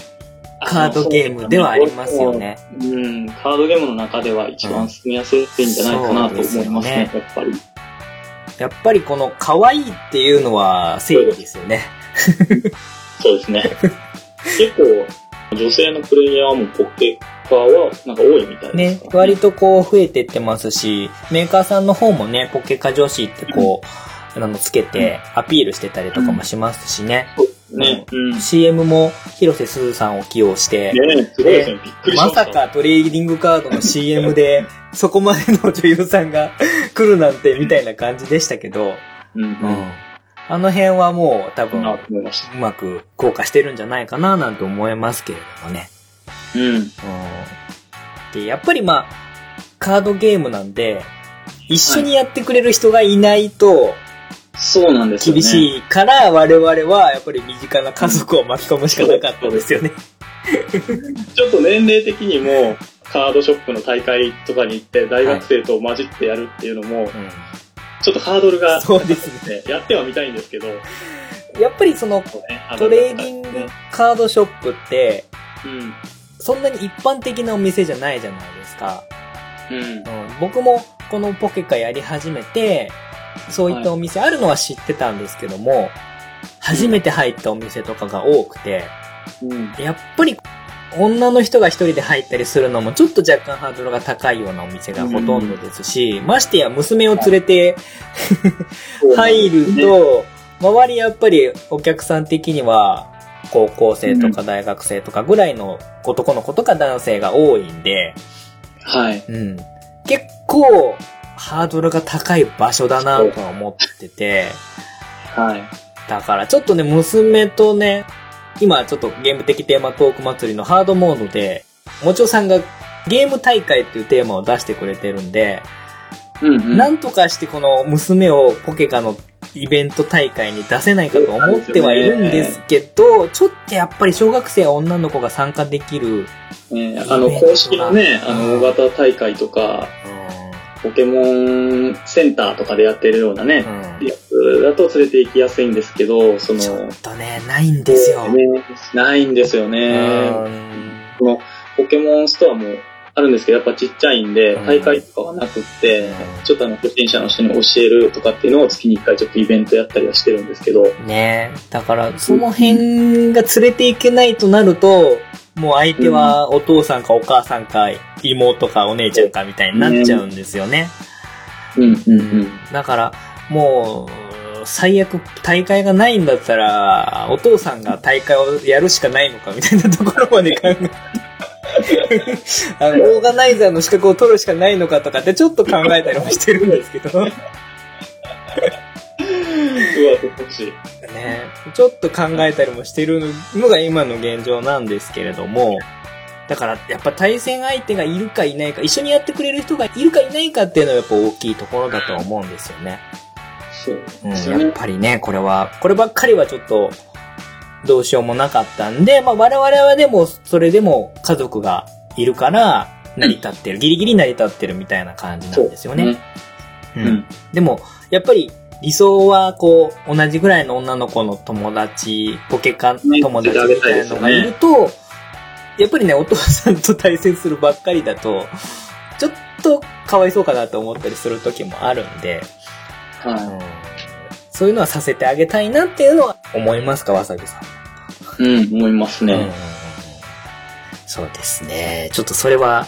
カードゲームではありますよね。うん、カードゲームの中では一番進みやすいんじゃないかなと思いますね、そうですよねやっぱり。やっぱりこの可愛いっていうのは正義ですよね。そうですね。結構、女性のプレイヤーもポケカはなんか多いみたいでねす、か？ら割とこう増えてってますし、メーカーさんの方もね、ポケカ女子ってこう、あの、つけてアピールしてたりとかもしますしね。ね。うん。ね CM も広瀬すずさんを起用して、すごいですね。びっくりしました。まさかトレーディングカードの CM で、そこまでの女優さんが来るなんて、みたいな感じでしたけど、うん。うん。あの辺はもう多分、うまく効果してるんじゃないかな、なんて思いますけれどもね。うん。うん。で、やっぱりまあ、カードゲームなんで、一緒にやってくれる人がいないとそうなんですよね。厳しいから、我々はやっぱり身近な家族を巻き込むしかなかったですよね。ちょっと年齢的にも、カードショップの大会とかに行って、大学生と混じってやるっていうのも、うん。ちょっとハードルが、そうですね。ね、やってはみたいんですけど、やっぱりその、トレーディングカードショップって、うん。そんなに一般的なお店じゃないじゃないですか。うん。うん、僕もこのポケカやり始めて、そういったお店あるのは知ってたんですけども、初めて入ったお店とかが多くて、うん。やっぱり女の人が一人で入ったりするのもちょっと若干ハードルが高いようなお店がほとんどですし、ましてや娘を連れて 入ると、周りやっぱりお客さん的には、高校生とか大学生とかぐらいの男の子とか男性が多いんで、はい。うん。結構、ハードルが高い場所だなとは思ってて、はい。だからちょっとね、娘とね、今ちょっとゲーム的テーマトーク祭りのハードモードで、もちおさんがゲーム大会っていうテーマを出してくれてるんで、うん、うん。なんとかしてこの娘をポケカのイベント大会に出せないかと思ってはいるんですけど、ちょっとやっぱり小学生や女の子が参加できる、ね、あの、公式のね、あの、大型大会とか、ポケモンセンターとかでやってるようなね、うんやつだと連れて行きやすいんですけど、その、ちょっとね、ないんですよ。ねないんですよね。うんこのポケモンストアもあるんですけど、やっぱちっちゃいんで、うん大会とかはなくってうん、ちょっとあの、初心者の人に教えるとかっていうのを月に1回ちょっとイベントやったりはしてるんですけど、ねだから、その辺が連れていけないとなると、もう相手はお父さんかお母さんか妹かお姉ちゃんかみたいになっちゃうんですよね。うん、うん、うん。だから、もう、最悪大会がないんだったら、お父さんが大会をやるしかないのかみたいなところまで考えあの、オーガナイザーの資格を取るしかないのかとかってちょっと考えたりもしてるんですけど。ね、うわ、どっちちょっと考えたりもしてるのが今の現状なんですけれども、だからやっぱ対戦相手がいるかいないか、一緒にやってくれる人がいるかいないかっていうのはやっぱ大きいところだと思うんですよね。そううん、やっぱりね、これは、こればっかりはちょっと、どうしようもなかったんで、まあ我々はでも、それでも家族がいるから、成り立ってる、ギリギリ成り立ってるみたいな感じなんですよね。ううん。ん。でも、やっぱり、理想は、こう、同じぐらいの女の子の友達、ポケカ友達みたいなのがいると、やっぱりね、お父さんと対戦するばっかりだと、ちょっとかわいそうかなと思ったりする時もあるんで、はそういうのはさせてあげたいなっていうのは思いますか、わさびさん。い。うん、思いますうんね。そうですね。ちょっとそれは、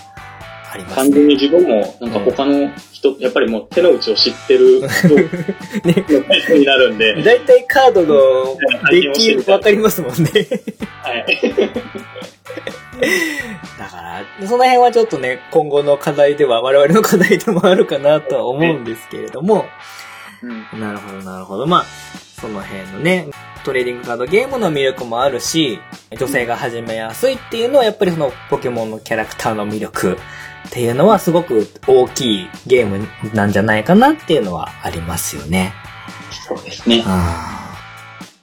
あります完全にね。自分も、なんか他の人、やっぱりもう手の内を知ってる人 になるんで、だいたいカードのデッキわかりますもんね。はい。だから、その辺はちょっとね、今後の課題では、我々の課題でもあるかなとは思うんですけれども、うんなるほど、なるほど。まあ、その辺のね、トレーディングカードゲームの魅力もあるし、女性が始めやすいっていうのは、やっぱりそのポケモンのキャラクターの魅力っていうのはすごく大きいゲームなんじゃないかなっていうのはありますよね。そうですね。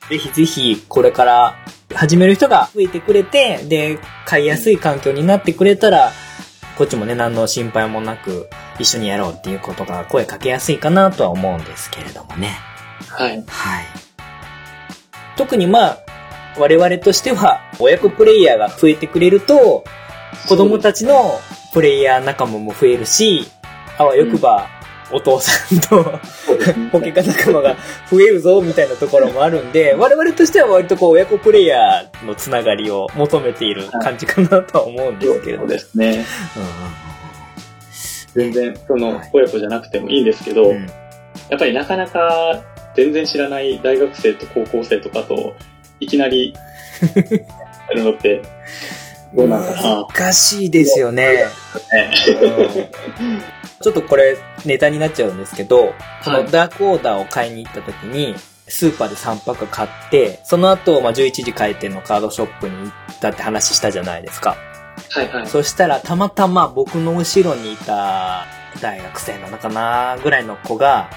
ぜひぜひ、これから始める人が増えてくれて、で、買いやすい環境になってくれたら、こっちもね、何の心配もなく、一緒にやろうっていうことが声かけやすいかなとは思うんですけれどもね。はい。はい。特にまあ、我々としては、親子プレイヤーが増えてくれると、子供たちのプレイヤー仲間も増えるし、あわよくば、お父さんと、ポケカ仲間が増えるぞ、みたいなところもあるんで、我々としては割とこう、親子プレイヤーのつながりを求めている感じかなとは思うんですけれど。そうですね。全然、そのはい、親子じゃなくてもいいんですけど、やっぱりなかなか全然知らない大学生と高校生とかといきなりやるのって どうなんかな難しいですよね。ちょっとこれネタになっちゃうんですけど、そのダークオーダーを買いに行った時に、スーパーで3パック買って、その後、まあ、11時開店のカードショップに行ったって話したじゃないですか。はいはい。そしたら、たまたま僕の後ろにいた大学生なのかなぐらいの子が、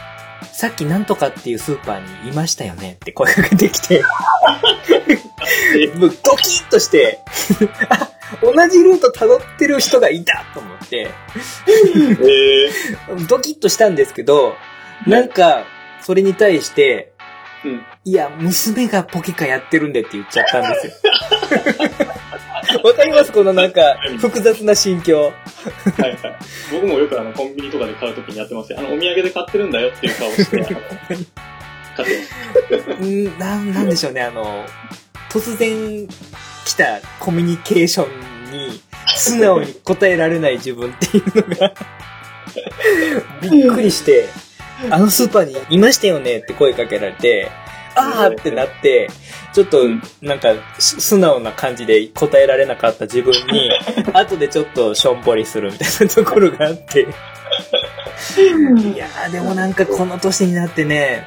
さっきなんとかっていうスーパーにいましたよねって声かけてきて、もうドキッとして、あ、同じルート辿ってる人がいたと思って、えードキッとしたんですけど、なんか、それに対して、うんいや、娘がポケカやってるんでって言っちゃったんですよ。わかります？このなんか、複雑な心境。はいはい。僕もよくあの、コンビニとかで買うときにやってますよ。あの、お土産で買ってるんだよっていう顔して、買ってます。んなん、なんでしょうね、あの、突然来たコミュニケーションに、素直に答えられない自分っていうのが、びっくりして、あのスーパーにいましたよねって声かけられて、あーってなって、ちょっとうんなんかす素直な感じで答えられなかった自分に、後でちょっとしょんぼりするみたいなところがあって。いやーでもなんかこの年になってね、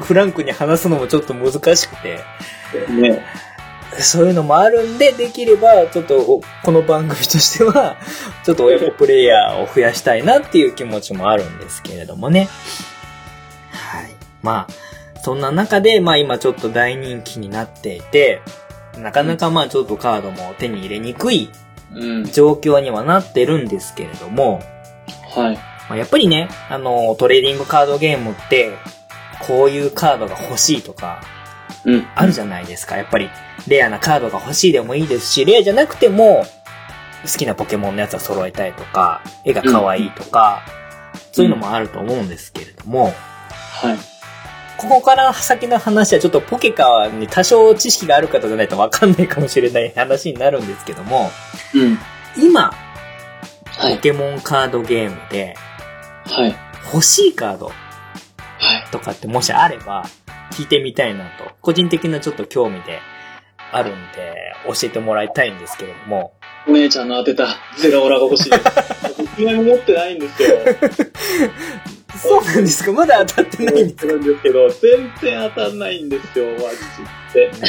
フランクに話すのもちょっと難しくて、ね。そういうのもあるんで、できれば、ちょっとお、この番組としては、ちょっと親子プレイヤーを増やしたいなっていう気持ちもあるんですけれどもね。はい。まあ、そんな中で、まあ今ちょっと大人気になっていて、なかなかまあちょっとカードも手に入れにくいうん。状況にはなってるんですけれども、はい。まあ、やっぱりね、あの、トレーディングカードゲームって、こういうカードが欲しいとか、うん。あるじゃないですか。やっぱり、レアなカードが欲しいでもいいですし、レアじゃなくても、好きなポケモンのやつは揃えたいとか、絵が可愛いとか、そういうのもあると思うんですけれども、はい。ここから先の話はちょっとポケカに多少知識がある方じゃないとわかんないかもしれない話になるんですけども、うん。今、ポはい。ケモンカードゲームではい。欲しいカードはい。とかってもしあれば聞いてみたいなと、個人的なちょっと興味であるんで教えてもらいたいんですけれども、お姉ちゃんの当てたゼラオラが欲しいです。僕持ってないんですよ。そうなんですか？まだ当たってないんでするんですけど、全然当たんないんですよ、マジで。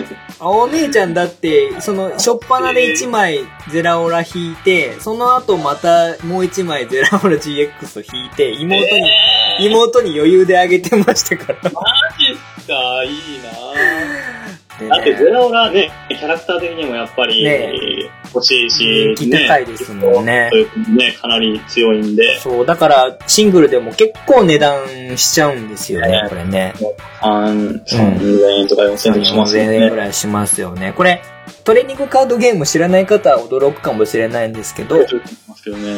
ね。お姉ちゃんだって、その、しょっぱなで1枚ゼラオラ引いて、その後またもう1枚ゼラオラ GX 引いて、妹に、妹に余裕であげてましたから。マジっすか？いいなでだってゼラオラね、キャラクター的にもやっぱりね欲しいし、人気高いですもんねね、かなり強いんで、そう、だから、シングルでも結構値段しちゃうんですよねね、これね。3、3000円とか4000円しますよ3000円ぐね。らいしますよね。これ、トレーニングカードゲーム知らない方は驚くかもしれないんですけど。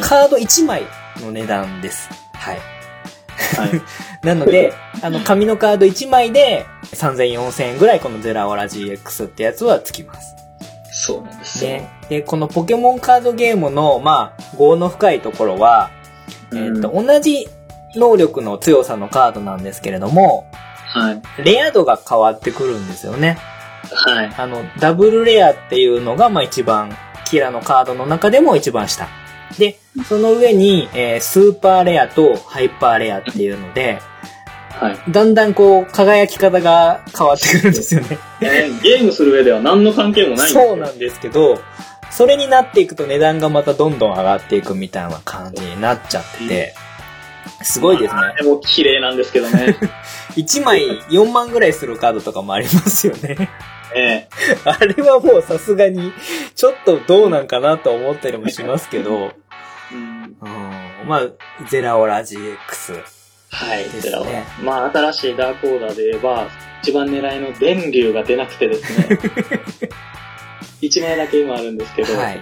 カード1枚の値段です。はい。はい。なので、あの、紙のカード1枚で3000、4000円ぐらいこのゼラオラ GX ってやつはつきます。そうなんですよ。ね。で、このポケモンカードゲームの、まあ、業の深いところは、えっ、と、同じ能力の強さのカードなんですけれども、はい。レア度が変わってくるんですよね。はい。あの、ダブルレアっていうのが、まあ一番、キラのカードの中でも一番下。で、その上に、えースーパーレアとハイパーレアっていうので、はい。だんだんこう、輝き方が変わってくるんですよね。えーゲームする上では何の関係もないそうなんですけど、それになっていくと値段がまたどんどん上がっていくみたいな感じになっちゃってて、すごいですねまあ。でも綺麗なんですけどね。1枚4万ぐらいするカードとかもありますよね。え あれはもうさすがに、ちょっとどうなんかなと思ったりもしますけど、まあ、ゼラオラ GX。はい、ですねこちらは。まあ、新しいダークオーダーで言えば、一番狙いの電流が出なくてですね。1枚だけ今あるんですけど、はい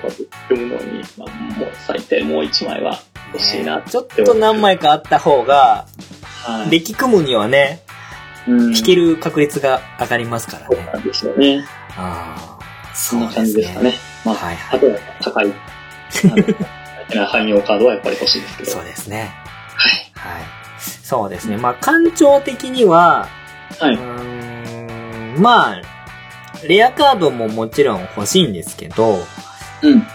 組むのに、まあ、もう最低もう1枚は欲しいなねちょっと何枚かあった方が、はい。デッキ組むにはね、うん弾ける確率が上がりますからね。そうなんですよね。ああ、そんな感じですかね。まあ、はいはいあとは高い、汎用カードはやっぱり欲しいですけど。そうですね。はい。はい。そうですね。まあ、感情的には、はい。ん、まあ、レアカードももちろん欲しいんですけど、うん。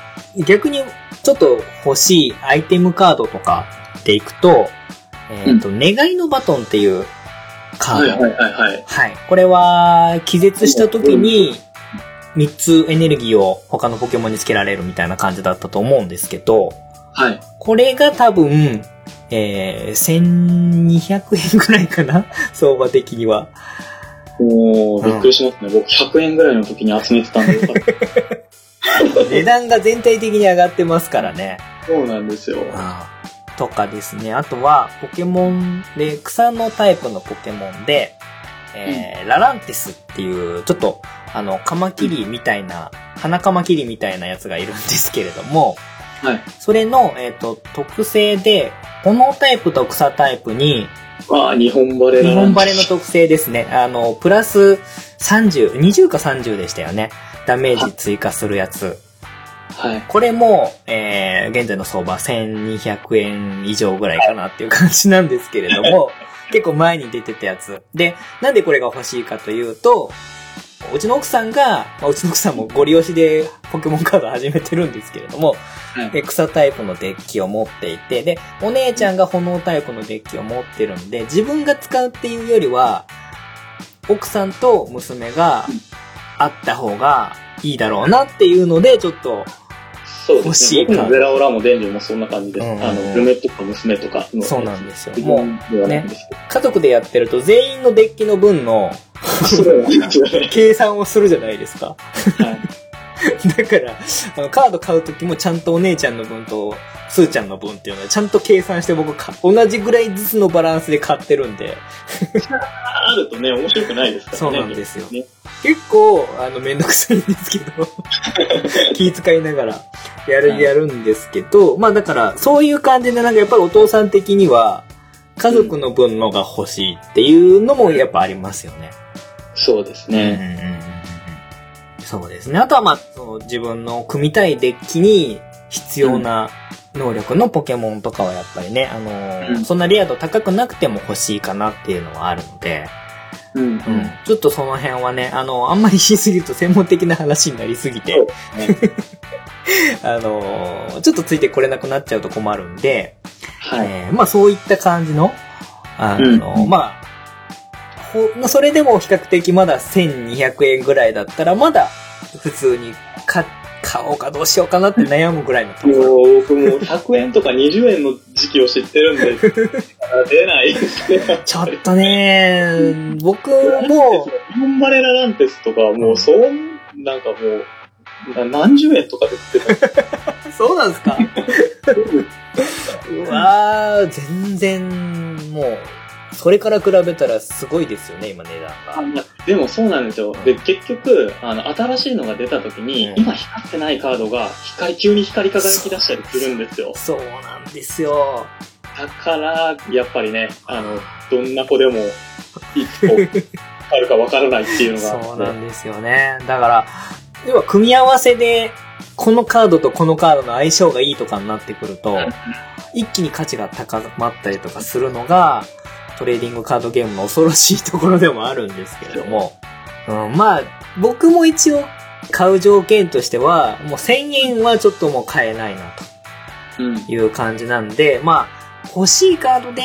逆にちょっと欲しいアイテムカードとかでいくと、えっ、と、願いのバトンっていうカード。はいはいはいはい。はい。これは、気絶した時に、3つエネルギーを他のポケモンにつけられるみたいな感じだったと思うんですけど、はい。これが多分、えー、1200円ぐらいかな？相場的には。もう、びっくりしますね。僕100円ぐらいの時に集めてたんで。値段が全体的に上がってますからね。そうなんですよ。とかですね。あとは、ポケモンで、草のタイプのポケモンで、えーラランティスっていう、ちょっと、あの、カマキリみたいな、花カマキリみたいなやつがいるんですけれども、はい。それの、えっ、と、特性で、炎タイプと草タイプに、ああ、日本バレ日本バレの特性ですね。あの、プラス30、20か30でしたよね。ダメージ追加するやつ。はい。これも、えー、現在の相場1200円以上ぐらいかなっていう感じなんですけれども、結構前に出てたやつ。で、なんでこれが欲しいかというと、うちの奥さんが、まあ、うちの奥さんもゴリ押しでポケモンカード始めてるんですけれども、は草タイプのデッキを持っていて、で、お姉ちゃんが炎タイプのデッキを持ってるんで、自分が使うっていうよりは、奥さんと娘があった方がいいだろうなっていうので、ちょっと、そうですね。僕もゼラオラもデンジュもそんな感じです。うんあの、嫁とか娘とかの。そうなんですよ。自もう、分ではないんですけ家族でやってると全員のデッキの分の 計算をするじゃないですか。はい。だから、あのカード買うときもちゃんとお姉ちゃんの分と、スーちゃんの分っていうのはちゃんと計算して僕か、同じぐらいずつのバランスで買ってるんで、あるとね、面白くないですからね。そうなんですよね結構、あの、めんどくさいんですけど、気遣いながらやる、はいやるんですけど、まあだから、そういう感じでなんかやっぱりお父さん的には、家族の分のが欲しいっていうのもやっぱありますよね。そうですね。うんうんうんうんそうですね。あとはまあ、その自分の組みたいデッキに必要な能力のポケモンとかはやっぱりね、あのーうんそんなレア度高くなくても欲しいかなっていうのはあるので、うん。うん。うんちょっとその辺はね、あの、あんまりしすぎると専門的な話になりすぎて。あのーちょっとついてこれなくなっちゃうと困るんで、はい。えーまあそういった感じの、あの、うんまあそれでも比較的まだ1200円ぐらいだったら、まだ普通に買買おうかどうしようかなって悩むぐらいのところ。もう、僕もう100円とか20円の時期を知ってるんで、出ない。ちょっとね、僕も、日本バレラランテスとか、もう、そう、なんかもう、な何十円とかで売ってた。そうなんですか うわー、全然、もう、それから比べたらすごいですよね、今値段が。でもそうなんですよ。で、結局、あの、新しいのが出た時に、うん今光ってないカードが、光、急に光り輝き出したりするんですよ。そうなんですよ。だから、やっぱりね、あの、どんな子でも、いつこあるかわからないっていうのが。そうなんですよね。だから、要は組み合わせで、このカードとこのカードの相性がいいとかになってくると、一気に価値が高まったりとかするのが、トレーディングカードゲームの恐ろしいところでもあるんですけれども、うん、まあ、僕も一応買う条件としては、もう1000円はちょっともう買えないなうん。という感じなんで、まあ、欲しいカードで、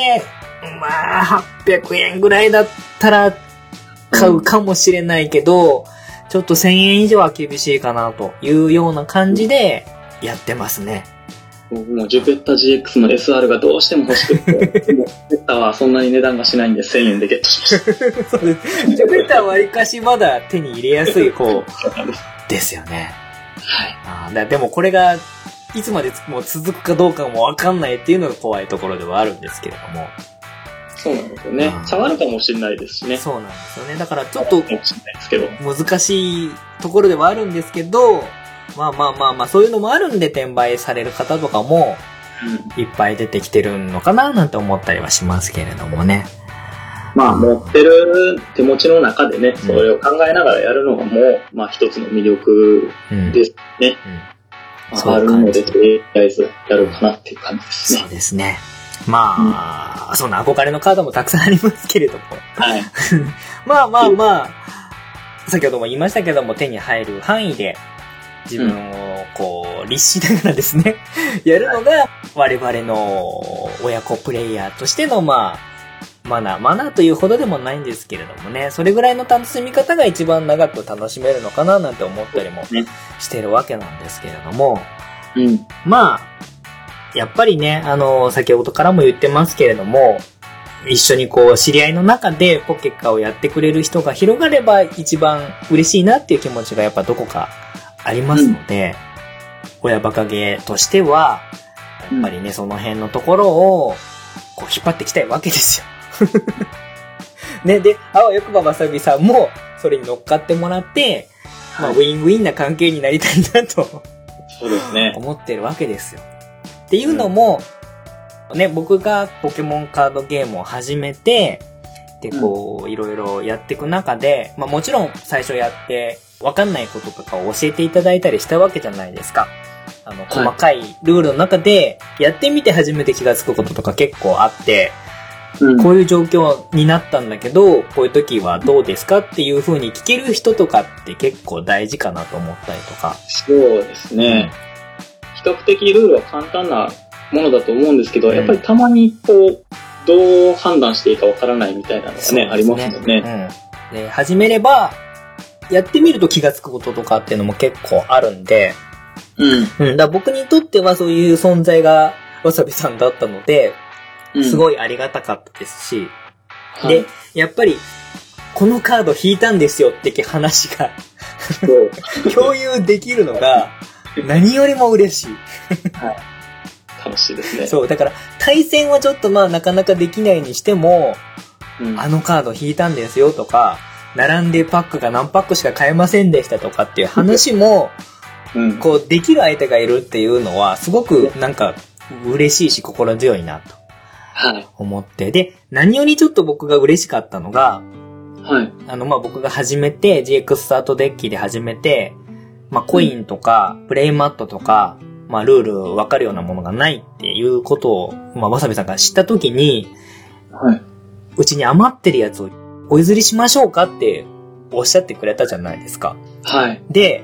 まあ、800円ぐらいだったら買うかもしれないけど、ちょっと1000円以上は厳しいかなというような感じでやってますね。僕もうジュペッタ GX の SR がどうしても欲しくて、もうジュペッタはそんなに値段がしないんで1000円でゲットしました。そうです。ジュペッターはわりかしまだ手に入れやすい方です。よね。はい。あーだでもこれが、いつまでつもう続くかどうかもわかんないっていうのが怖いところではあるんですけれども。そうなんですよねあ。ー触るかもしれないですしね。そうなんですよね。だからちょっとかもしれないですけど。難しいところではあるんですけど、まあまあまあまあ、そういうのもあるんで転売される方とかもいっぱい出てきてるのかななんて思ったりはしますけれどもね。まあ、持ってる手持ちの中でね、それを考えながらやるのがもう、まあ一つの魅力うん。ですね。うんそうまあ、あるので、とりあえずやるかなっていう感じですそうね。ですね。まあ、そんな憧れのカードもたくさんありますけれども。はい。まあまあまあ、先ほども言いましたけども、手に入る範囲で、自分をこう、律しながらですね、やるのが、我々の親子プレイヤーとしての、まあ、マナー、マナーというほどでもないんですけれどもね、それぐらいの楽しみ方が一番長く楽しめるのかななんて思ったりもねしてるわけなんですけれども、うん。まあ、やっぱりね、あの、先ほどからも言ってますけれども、一緒にこう、知り合いの中でポケッカをやってくれる人が広がれば一番嬉しいなっていう気持ちがやっぱどこかありますので、親バカゲーとしては、やっぱりね、その辺のところを、こう、引っ張っていきたいわけですよ。ね、で、あわよくばわさびさんも、それに乗っかってもらって、まあ、ウはいィンウィンな関係になりたいなと。そうですね。思ってるわけですよ。っていうのも、ね、僕がポケモンカードゲームを始めて、で、こう、いろいろやっていく中で、まあもちろん最初やって、わかんないこととかを教えていただいたりしたわけじゃないですか。あの、細かいルールの中で、やってみて初めて気がつくこととか結構あって、うん。こういう状況になったんだけど、こういう時はどうですかっていう風に聞ける人とかって結構大事かなと思ったりとか。そうですね。比較的ルールは簡単なものだと思うんですけど、うんやっぱりたまにこう、どう判断していいかわからないみたいなのがね、ありますよね。うん。で、始めれば、やってみると気がつくこととかっていうのも結構あるんで、うん。うん。だから僕にとってはそういう存在がわさびさんだったので、うん。すい。ごいありがたかったですし、はいで、やっぱり、このカード引いたんですよって話がそう共有できるのが、何よりも嬉しい。楽しいですね。そう、だから、対戦はちょっとまあなかなかできないにしても、うん。あのカード引いたんですよとか、並んでパックが何パックしか買えませんでしたとかっていう話も、うん。こう、できる相手がいるっていうのは、すごくなんか、嬉しいし心強いなとはい。思って。で、何よりちょっと僕が嬉しかったのが、はい。あの、まあ、僕が始めて、GX スタートデッキで始めて、まあ、コインとか、プレイマットとか、まあ、ルール分かるようなものがないっていうことを、まあ、わさびさんが知ったときに、はい。うちに余ってるやつをお譲りしましょうかっておっしゃってくれたじゃないですか。はい。で、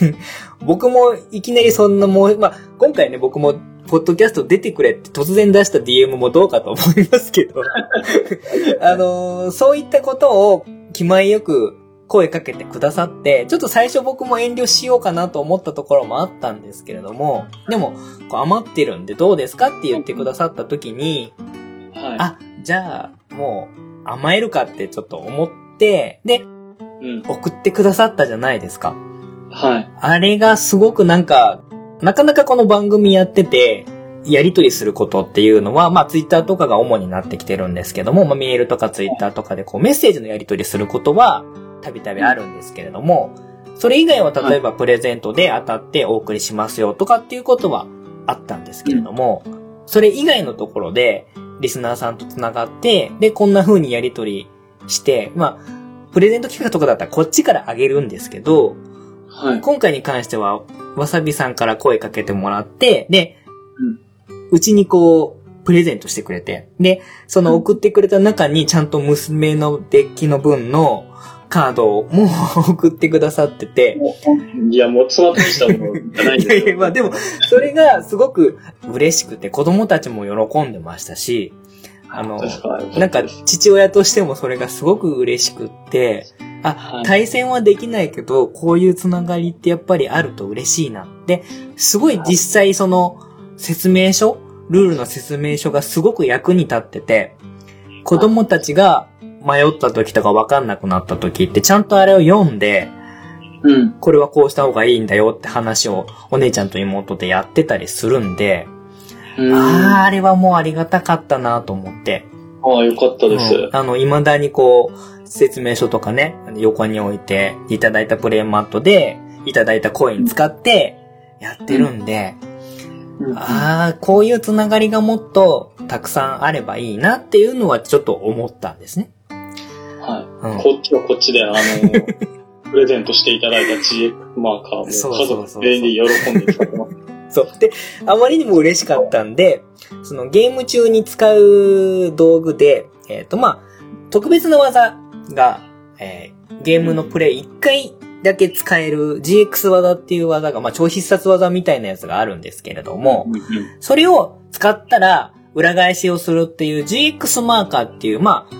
僕もいきなりそんなもう、まあ、今回ね、僕も、ポッドキャスト出てくれって突然出した DM もどうかと思いますけど、あのーそういったことを気前よく声かけてくださって、ちょっと最初僕も遠慮しようかなと思ったところもあったんですけれども、でも、こう余ってるんでどうですかって言ってくださった時に、はい。あ、じゃあ、もう甘えるかってちょっと思って、で、うん。送ってくださったじゃないですか。はい。あれがすごくなんか、なかなかこの番組やってて、やりとりすることっていうのは、まあツイッターとかが主になってきてるんですけども、まあメールとかツイッターとかでこうメッセージのやりとりすることは、たびたびあるんですけれども、それ以外は例えばプレゼントで当たってお送りしますよとかっていうことはあったんですけれども、それ以外のところで、リスナーさんと繋がって、で、こんな風にやりとりして、まあ、プレゼント企画とかだったらこっちからあげるんですけど、はい。今回に関しては、わさびさんから声かけてもらって、で、うちにこう、プレゼントしてくれて、で、その送ってくれた中にちゃんと娘のデッキの分のカードも送ってくださってて、いや、もうその大したものじゃないんいやいや。まあでも、それがすごく嬉しくて、子供たちも喜んでましたし、あの、はいなんか父親としてもそれがすごく嬉しくって、あは、い。対戦はできないけど、こういうつながりってやっぱりあると嬉しいなって、すごい実際その説明書、ルールの説明書がすごく役に立ってて、子供たちが迷った時とか分かんなくなった時ってちゃんとあれを読んで、うん。これはこうした方がいいんだよって話をお姉ちゃんと妹でやってたりするんで、うん。ああ、あれはもうありがたかったなと思って。ああ、よかったです。うんあの、未だにこう、説明書とかね、横に置いて、いただいたプレイマットで、いただいたコイン使って、やってるんで、うんああ、こういうつながりがもっとたくさんあればいいなっていうのはちょっと思ったんですね。はい。うん。こっちはこっちで、あの、プレゼントしていただいた GX マーカーも家族全員で喜んで使ってます。そう。で、あまりにも嬉しかったんで、そのゲーム中に使う道具で、えっ、と、まあ、特別な技が、えーゲームのプレイ1回だけ使える GX 技っていう技が、まあ、超必殺技みたいなやつがあるんですけれども、それを使ったら裏返しをするっていう GX マーカーっていう、まあ、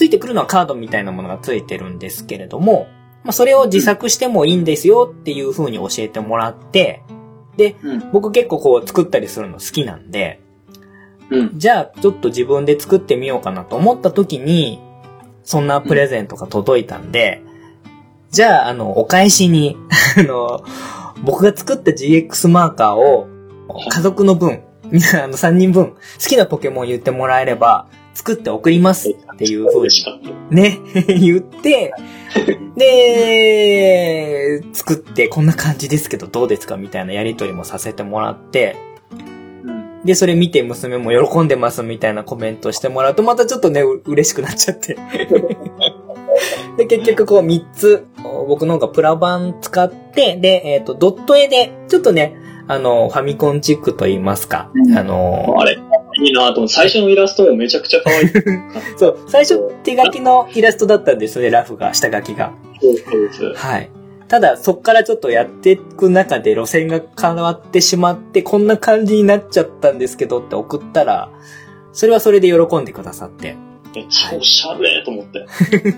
ついてくるのはカードみたいなものがついてるんですけれども、まあ、それを自作してもいいんですよっていう風に教えてもらって、で、うん僕結構こう作ったりするの好きなんで、うん。じゃあちょっと自分で作ってみようかなと思った時に、そんなプレゼントが届いたんで、じゃああの、お返しに、あの、僕が作った GX マーカーを家族の分、みんなあの3人分好きなポケモン言ってもらえれば作って送りますっていう風に。ね、言って、で、作ってこんな感じですけどどうですかみたいなやりとりもさせてもらって、うん。で、それ見て娘も喜んでますみたいなコメントしてもらうと、またちょっとね、う嬉しくなっちゃって。で、結局こう3つ、僕の方がプラ版使って、で、えっ、と、ドット絵で、ちょっとね、あの、ファミコンチックと言いますか、うんあの、あれ、いいなと思って、最初のイラストもめちゃくちゃ可愛い。そう、最初手書きのイラストだったんですよね、ラフが、下書きが。そうです。はい。ただ、そっからちょっとやっていく中で路線が変わってしまって、こんな感じになっちゃったんですけどって送ったら、それはそれで喜んでくださって。めっちゃおしゃれと思って。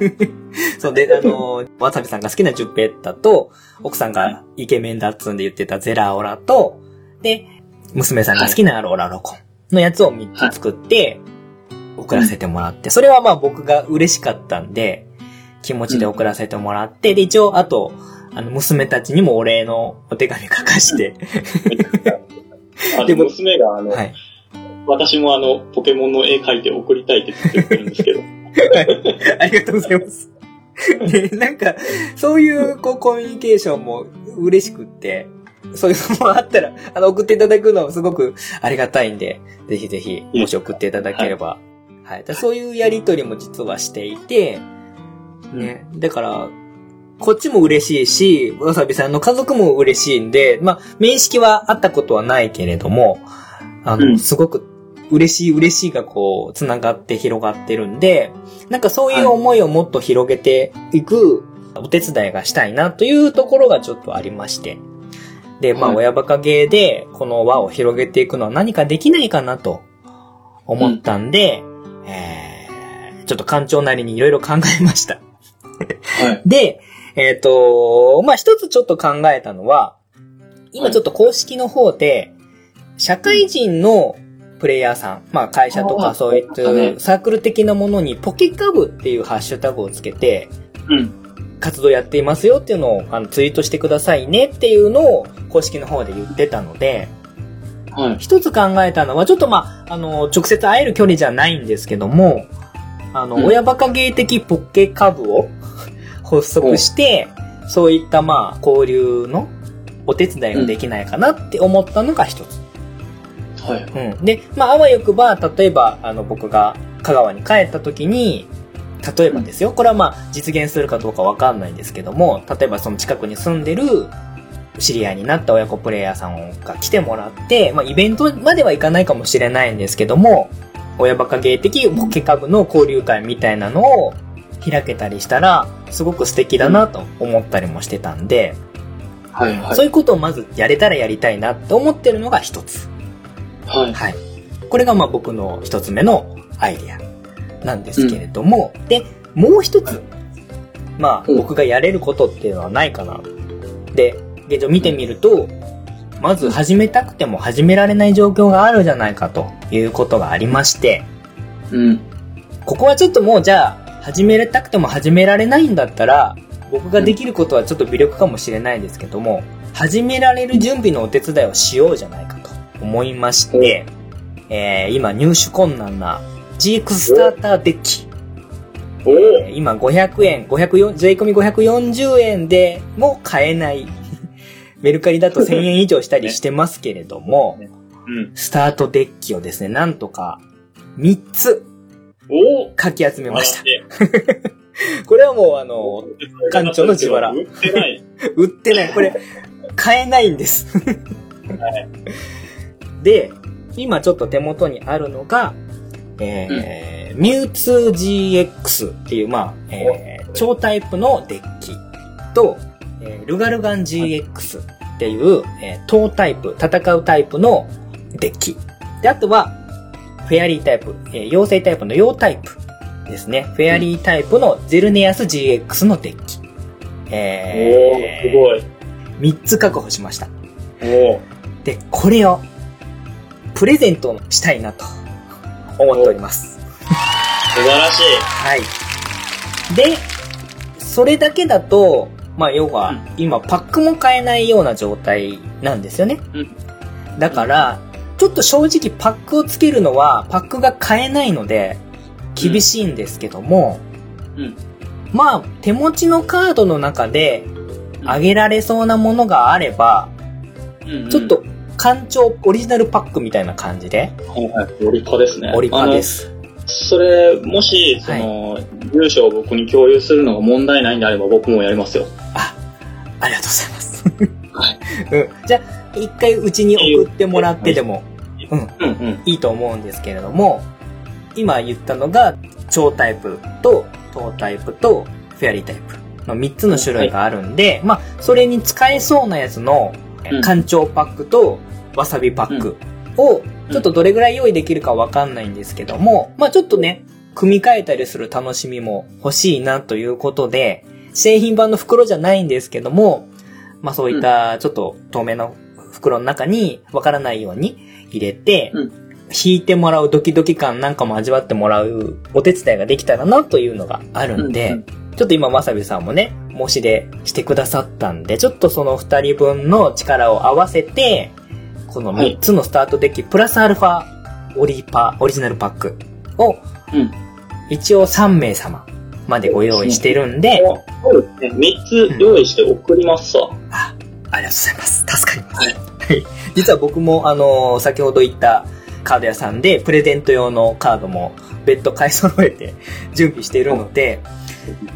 そうで、あの、わさびさんが好きなジュペッタと、奥さんがイケメンだっつんで言ってたゼラオラと、で、娘さんが好きなローラロコンのやつを3つ作って、送らせてもらって、それはまあ僕が嬉しかったんで、気持ちで送らせてもらって、で、一応、あと、あの、娘たちにもお礼のお手紙書かして、あでもの娘が、あの、はい。私もあの、ポケモンの絵描いて送りたいってずっと言ってるんですけど。ありがとうございます。で、なんか、そういう、こう、コミュニケーションも嬉しくって、そういうのもあったら、あの、送っていただくのすごくありがたいんで、ぜひぜひ、もし送っていただければ。はい。だそういうやりとりも実はしていて、ね。だから、こっちも嬉しいし、わさびさんの家族も嬉しいんで、まあ、面識はあったことはないけれども、あの、うんすごく嬉しい嬉しいがこう、繋がって広がってるんで、なんかそういう思いをもっと広げていくお手伝いがしたいなというところがちょっとありまして。で、まあ、はい親バカゲーでこの輪を広げていくのは何かできないかなと思ったんで、えー、ちょっと館長なりにいろいろ考えました。はい。で、えっ、と、まあ、一つちょっと考えたのは、今ちょっと公式の方で、社会人のプレイヤーさん、まあ会社とかそういったサークル的なものにポケカブっていうハッシュタグをつけてうん。活動やっていますよっていうのをあのツイートしてくださいねっていうのを公式の方で言ってたので、はい。一つ考えたのはちょっとまあ、あの、直接会える距離じゃないんですけども、あの、うん親バカ芸的ポケカブを 発足して、そういったまあ、交流のお手伝いができないかなって思ったのが一つ。はい。うん。で、まあ、あわよくば、例えば、あの、僕が香川に帰った時に、例えばですよ、これはまあ、実現するかどうかわかんないんですけども、例えばその近くに住んでる、知り合いになった親子プレイヤーさんが来てもらって、まあ、イベントまではいかないかもしれないんですけども、親バカ芸的ポケカブの交流会みたいなのを開けたりしたら、すごく素敵だなと思ったりもしてたんで、はい。はい。そういうことをまずやれたらやりたいなって思ってるのが一つ。はい。はい。これがまあ僕の一つ目のアイデアなんですけれども、で、もう一つ、まあうん僕がやれることっていうのはないかな。で、現状見てみると、まず始めたくても始められない状況があるじゃないかということがありまして、うん。ここはちょっともうじゃあ始めたくても始められないんだったら、僕ができることはちょっと微力かもしれないですけども、始められる準備のお手伝いをしようじゃないかと思いまして、えー今入手困難な GX スターターデッキ。おおえー今500円、504税込み540円でも買えない。メルカリだと1000円以上したりしてますけれども、うん。スタートデッキをですね、なんとか3つかき集めました。これはもうあの、館長の自腹売ってない。売ってない。これ、買えないんです。で、今ちょっと手元にあるのが、えー、ミュウツー GX っていう、まあ、えー、超タイプのデッキと、えールガルガン GX っていう、えー、等タイプ、戦うタイプのデッキ。で、あとは、フェアリータイプ、えー妖精タイプの妖タイプですね。フェアリータイプのゼルネアス GX のデッキ。おえー、おすごい。3つ確保しました。おおで、これを、プレゼントしたいなと、思っております。素晴らしい。はい。で、それだけだと、まあ、要は、今、パックも買えないような状態なんですよね。うんだから、ちょっと正直パックをつけるのは、パックが買えないので、厳しいんですけども、うんまあ、手持ちのカードの中で、あげられそうなものがあれば、うんうんちょっと、館長オリジナルパックみたいな感じで、はいはい。オリパですね。オリパです。それ、もし、その、住所を僕に共有するのが問題ないんであれば僕もやりますよ。あ、ありがとうございます。はい。うん。じゃあ、一回うちに送ってもらってでも、うん、うんうん。いいと思うんですけれども、今言ったのが、超タイプと、等タイプと、フェアリータイプの3つの種類があるんで、まあ、それに使えそうなやつの、うん干潮パックと、わさびパックを、ちょっとどれぐらい用意できるかわかんないんですけども、まあちょっとね、組み替えたりする楽しみも欲しいなということで、製品版の袋じゃないんですけども、まあそういったちょっと透明の袋の中にわからないように入れて、うん。引いてもらうドキドキ感なんかも味わってもらうお手伝いができたらなというのがあるんで、うんうんちょっと今わさびさんもね、申し出してくださったんで、ちょっとその二人分の力を合わせて、この3つのスタートデッキ、プラスアルファオリパ、オリジナルパックを、うん一応3名様までご用意してるんで、そうですね。3つ用意して送りますわ。あ、ありがとうございます。助かります。はいはい。実は僕も、あのー先ほど言ったカード屋さんで、プレゼント用のカードも別途買い揃えて準備しているので、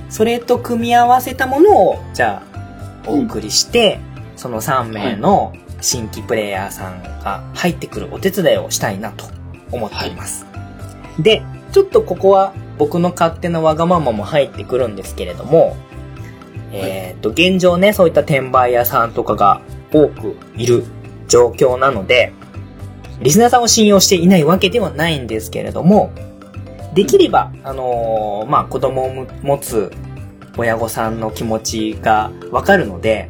それと組み合わせたものを、じゃあ、お送りして、その3名の新規プレイヤーさんが入ってくるお手伝いをしたいなと思っています。で、ちょっとここは僕の勝手なわがままも入ってくるんですけれども、えっと、現状ね、そういった転売屋さんとかが多くいる状況なので、リスナーさんを信用していないわけではないんですけれども、できれば、あのーまあ、子供を持つ親御さんの気持ちがわかるので、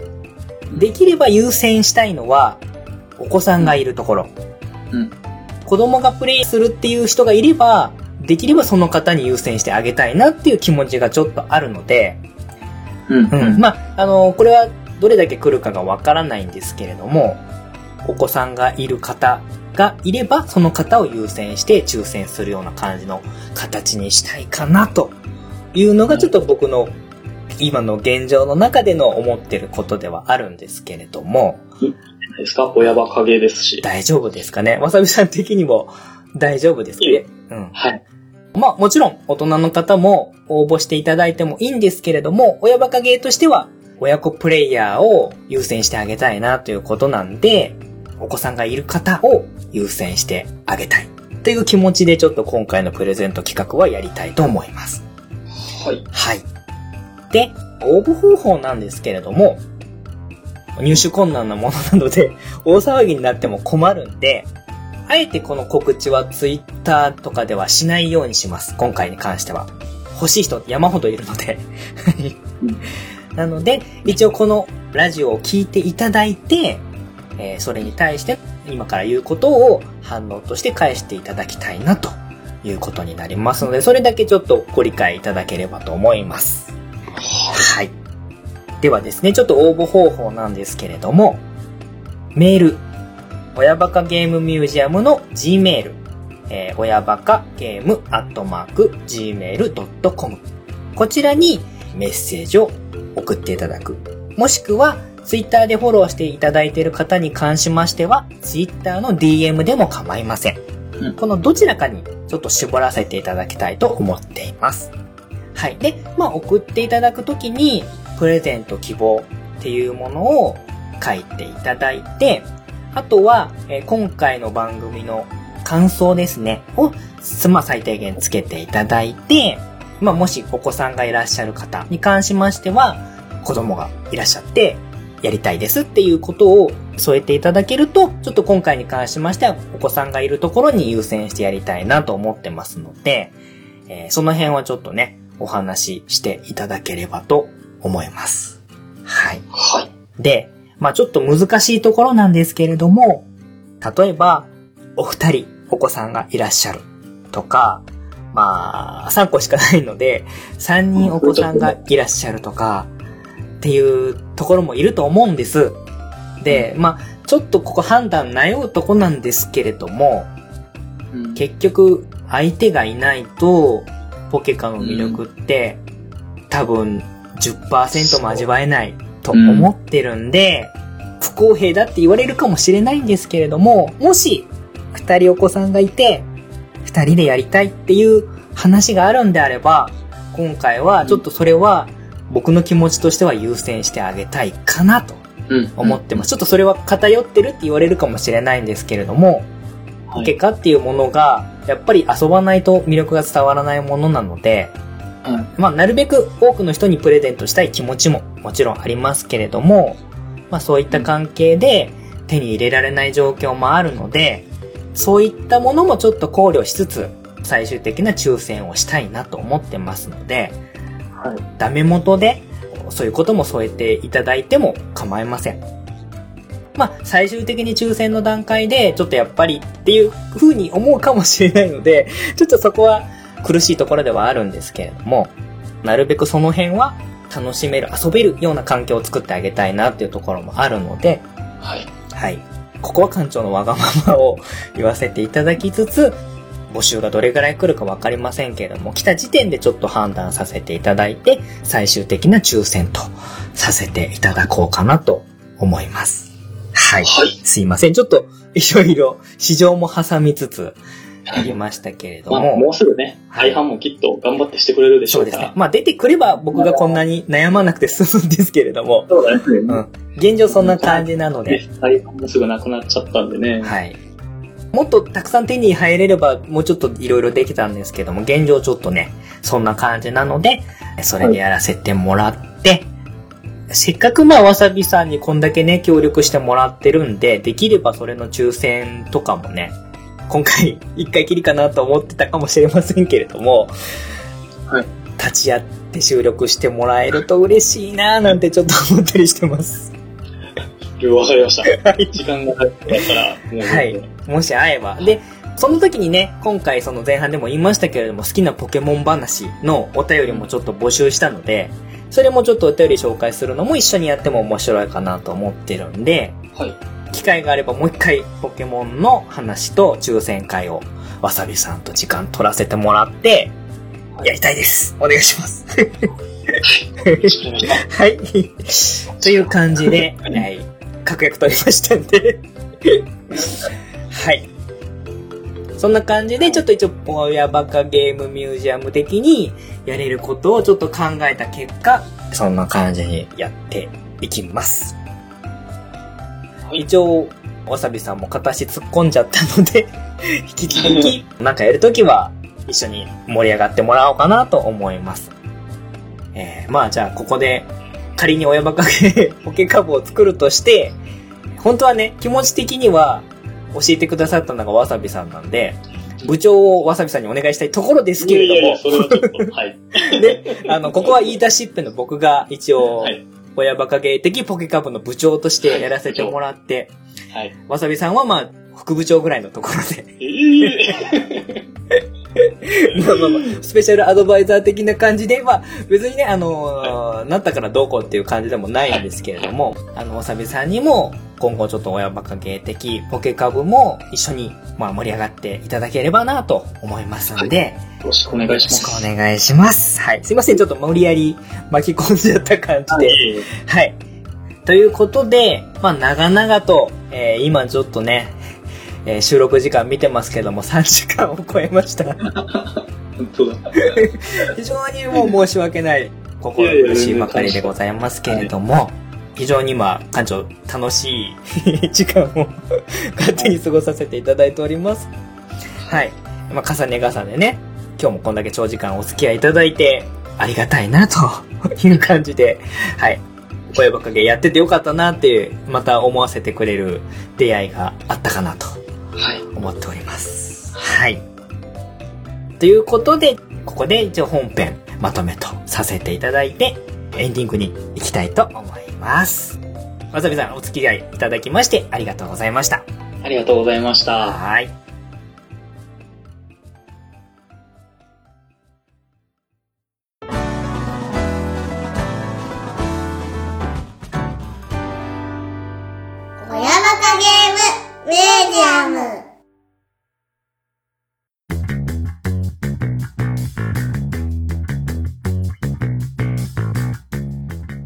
できれば優先したいのは、お子さんがいるところ。うん子供がプレイするっていう人がいれば、できればその方に優先してあげたいなっていう気持ちがちょっとあるので、うんうん。まあ、あの、これはどれだけ来るかがわからないんですけれども、お子さんがいる方がいれば、その方を優先して抽選するような感じの形にしたいかなというのがちょっと僕の今の現状の中での思ってることではあるんですけれども、ですか親バカゲーですし。大丈夫ですかね？わさびさん的にも大丈夫ですか？ねうん。はい。まあもちろん大人の方も応募していただいてもいいんですけれども、親バカゲーとしては親子プレイヤーを優先してあげたいなということなんで、お子さんがいる方を優先してあげたいという気持ちでちょっと今回のプレゼント企画はやりたいと思います。はい。はい。で、応募方法なんですけれども、入手困難なものなので、大騒ぎになっても困るんで、あえてこの告知はツイッターとかではしないようにします。今回に関しては。欲しい人山ほどいるので。なので、一応このラジオを聞いていただいて、えーそれに対して今から言うことを反応として返していただきたいなということになりますので、それだけちょっとご理解いただければと思います。はい。ではですね、ちょっと応募方法なんですけれども、メール、親バカゲームミュージアムの G メールえ、親バカゲームアットマーク gmail.com こちらにメッセージを送っていただく。もしくは、ツイッターでフォローしていただいている方に関しましては、ツイッターの DM でも構いません。うんこのどちらかにちょっと絞らせていただきたいと思っています。はい。で、まあ、送っていただくときに、プレゼント希望っていうものを書いていただいて、あとは、えー今回の番組の感想ですね、を、まあ、最低限つけていただいて、まあ、もしお子さんがいらっしゃる方に関しましては、子供がいらっしゃって、やりたいですっていうことを添えていただけると、ちょっと今回に関しましては、お子さんがいるところに優先してやりたいなと思ってますので、えーその辺はちょっとね、お話ししていただければと思います。はい。はい。で、まあちょっと難しいところなんですけれども、例えば、お二人、お子さんがいらっしゃるとか、まあ、3個しかないので、3人お子さんがいらっしゃるとか、っていうところもいると思うんです。で、まあ、ちょっとここ判断悩むとこなんですけれども、うん。結局、相手がいないと、ポケカの魅力って、多分10%も味わえないと思ってるんで、不公平だって言われるかもしれないんですけれども、もし、二人お子さんがいて、二人でやりたいっていう話があるんであれば、今回はちょっとそれは僕の気持ちとしては優先してあげたいかなとうん。思ってます。ちょっとそれは偏ってるって言われるかもしれないんですけれども、ポケカっていうものが、やっぱり遊ばないと魅力が伝わらないものなので、はい。まあ、なるべく多くの人にプレゼントしたい気持ちももちろんありますけれども、まあそういった関係で手に入れられない状況もあるので、そういったものもちょっと考慮しつつ、最終的な抽選をしたいなと思ってますので、はい。ダメ元で、そういうことも添えていただいても構いません。まあ、最終的に抽選の段階で、ちょっとやっぱりっていう風に思うかもしれないので、ちょっとそこは苦しいところではあるんですけれども、なるべくその辺は楽しめる、遊べるような環境を作ってあげたいなっていうところもあるので、はい。はい。ここは館長のわがままを言わせていただきつつ、募集がどれぐらい来るかわかりませんけれども、来た時点でちょっと判断させていただいて、最終的な抽選とさせていただこうかなと思います。はい。はいすいません。ちょっと、いろいろ、市場も挟みつつ、ありましたけれどまあ、も、もうすぐね、はい大半もきっと頑張ってしてくれるでしょうから。そうですね。まあ出てくれば僕がこんなに悩まなくて済むんですけれども、そうだね。うん。現状そんな感じなので、ね、大半もすぐなくなっちゃったんでね。はい。もっとたくさん手に入れれば、もうちょっといろいろできたんですけども、現状ちょっとね、そんな感じなので、それでやらせてもらって、せっかくまあ、わさびさんにこんだけね、協力してもらってるんで、できればそれの抽選とかもね、今回一回きりかなと思ってたかもしれませんけれども、はい立ち会って収録してもらえると嬉しいなーなんてちょっと思ったりしてます。わかりました。はい時間がかかったら、もう、はい。もし会えば。で、その時にね、今回その前半でも言いましたけれども、好きなポケモン話のお便りもちょっと募集したので、それもちょっとお便り紹介するのも一緒にやっても面白いかなと思ってるんで、はい。機会があればもう一回ポケモンの話と抽選会をわさびさんと時間取らせてもらって、やりたいです。お願いします。はい。という感じで、はい。確約取りましたんで。はい。そんな感じで、ちょっと一応、親バカゲームミュージアム的にやれることをちょっと考えた結果、そんな感じにやっていきます。い一応、わさびさんも片足突っ込んじゃったので、引き続き、なんかやるときは、一緒に盛り上がってもらおうかなと思います。えー、まあじゃあここで、仮に親バカゲ ポケカブを作るとして、本当はね、気持ち的には教えてくださったのがわさびさんなんで、部長をわさびさんにお願いしたいところですいけれどもやいやいや、、それはちょっと、はい。で、あの、ここは言い出しっぺの僕が一応、はい。親バカゲー的ポケカブの部長としてやらせてもらって、はい。わさびさんはまあ、副部長ぐらいのところで、ええ まあまあまあ、スペシャルアドバイザー的な感じで、まあ、別にね、あのーなったからどうこうっていう感じでもないんですけれども、あの、おさびさんにも、今後ちょっと親バカ芸的ポケカブも一緒に、まあ、盛り上がっていただければなと思いますので、よろしくお願いしまよろしす。くお願いします。はい。すいません、ちょっと無理やり巻き込んじゃった感じで。いえいえはい。ということで、まあ、長々と、えー今ちょっとね、えー収録時間見てますけども、3時間を超えました。本当だ。非常にもう申し訳ない、心苦しいばかりでございますけれども、非常に今、館長、楽しい 時間を勝手に過ごさせていただいております。はい。まあ、重ね重ねね、今日もこんだけ長時間お付き合いいただいて、ありがたいな、という感じで、はい。声ばかげやっててよかったなっていう、また思わせてくれる出会いがあったかなとはい。思っております。はい。ということで、ここで一応本編まとめとさせていただいて、エンディングに行きたいと思います。わさびさん、お付き合いいただきましてありがとうございました。ありがとうございました。はい。ムミュージアム。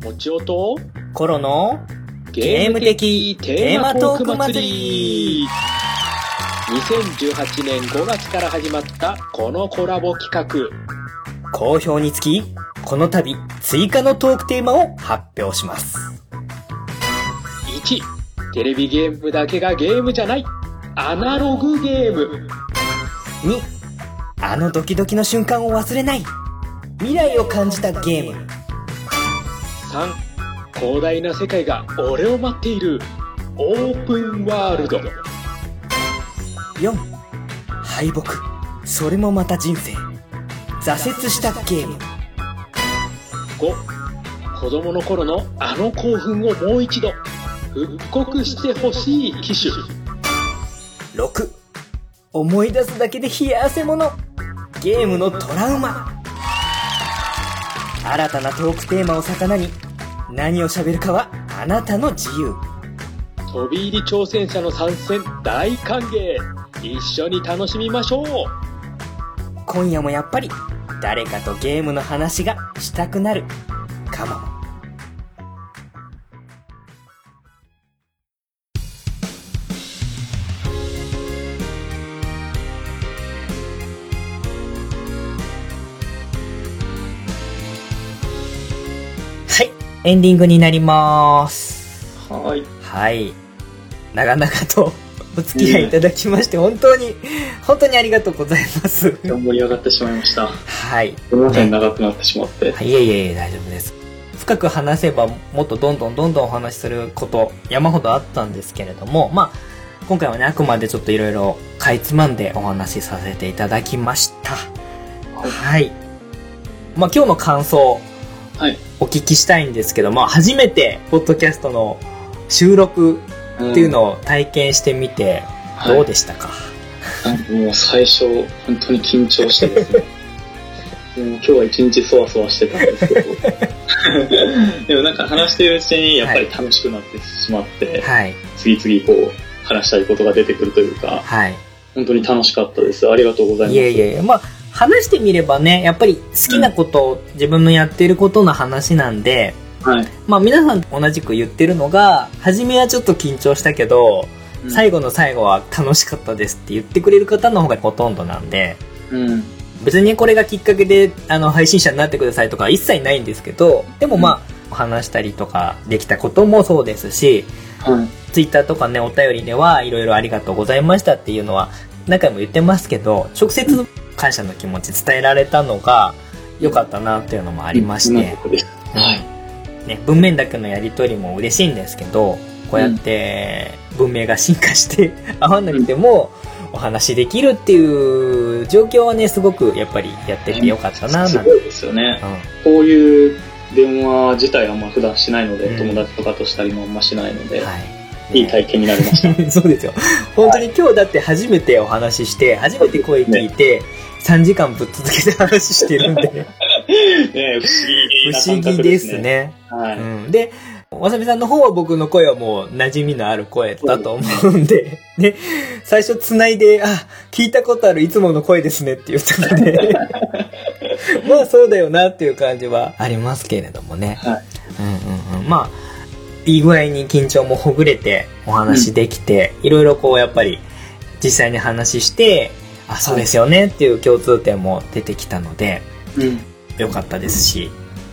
もちおとコロのゲーム的テーマトーク祭り。2018年5月から始まったこのコラボ企画。好評につき、この度追加のトークテーマを発表します。1テレビゲームだけがゲームじゃないアナログゲーム。2、あのドキドキの瞬間を忘れない。未来を感じたゲーム。3広大な世界が俺を待っている。オープンワールド。4敗北。それもまた人生。挫折したゲーム。5子供の頃のあの興奮をもう一度。復刻してほしい機種6思い出すだけで冷や汗もの。ゲームのトラウマ。新たなトークテーマを魚に。何を喋るかはあなたの自由。飛び入り挑戦者の参戦大歓迎。一緒に楽しみましょう。今夜もやっぱり誰かとゲームの話がしたくなる。かもエンディングになりますはい。はい。長々と お付き合いいただきまして、本当に、本当にありがとうございます。盛り上がってしまいました。はい。すみません、長くなってしまって。いえいえいえ、大丈夫です。深く話せば、もっとどんどんどんどんお話しすること、山ほどあったんですけれども、まあ、今回はね、あくまでちょっといろいろかいつまんでお話しさせていただきました。はい。まあ、今日の感想、はい。お聞きしたいんですけど、まあ、初めて、ポッドキャストの収録っていうのを体験してみて、はいどうでしたか、なんかもう最初、本当に緊張してですね。もう今日は一日そわそわしてたんですけど。でもなんか話してるうちにやっぱり楽しくなってしまって、はい。次々こう話したいことが出てくるというか、はい。本当に楽しかったです。ありがとうございます。いえいえ、まあ、話してみればね、やっぱり好きなこと、自分のやってることの話なんで、はい。まあ皆さん同じく言ってるのが、初めはちょっと緊張したけど、うん最後の最後は楽しかったですって言ってくれる方の方がほとんどなんで、うん。別にこれがきっかけで、あの、配信者になってくださいとか一切ないんですけど、でもまあ、話したりとかできたこともそうですし、はい。ツイッターとかね、お便りではいろいろありがとうございましたっていうのは何回も言ってますけど、直接感謝の気持ち伝えられたのが良かったなっていうのもありまして。はい。ね、文面だけのやり取りも嬉しいんですけど、こうやって文明が進化して 合わなくてもお話できるっていう状況はね、すごくやっぱりやっててよかったな、なんて。すごいですよね。うこういう電話自体はあんま普段しないので、うん友達とかとしたりもあんましないので、ん。はい。いい体験になりました。そうですよ。本当に今日だって初めてお話しして、初めて声聞いて、3時間ぶっ続けて話してるんで、ね不思議です。ね。はい。うん。で、わさびさんの方は僕の声はもう馴染みのある声だと思うんで、ね、最初繋いで、あ、聞いたことあるいつもの声ですねって言ったので、まあそうだよなっていう感じはありますけれどもね。はい。うんうんうん。まあ、いい具合に緊張もほぐれてお話できて、いろいろこうやっぱり実際に話して、あ、そうですよねっていう共通点も出てきたので、うん。良かったですし、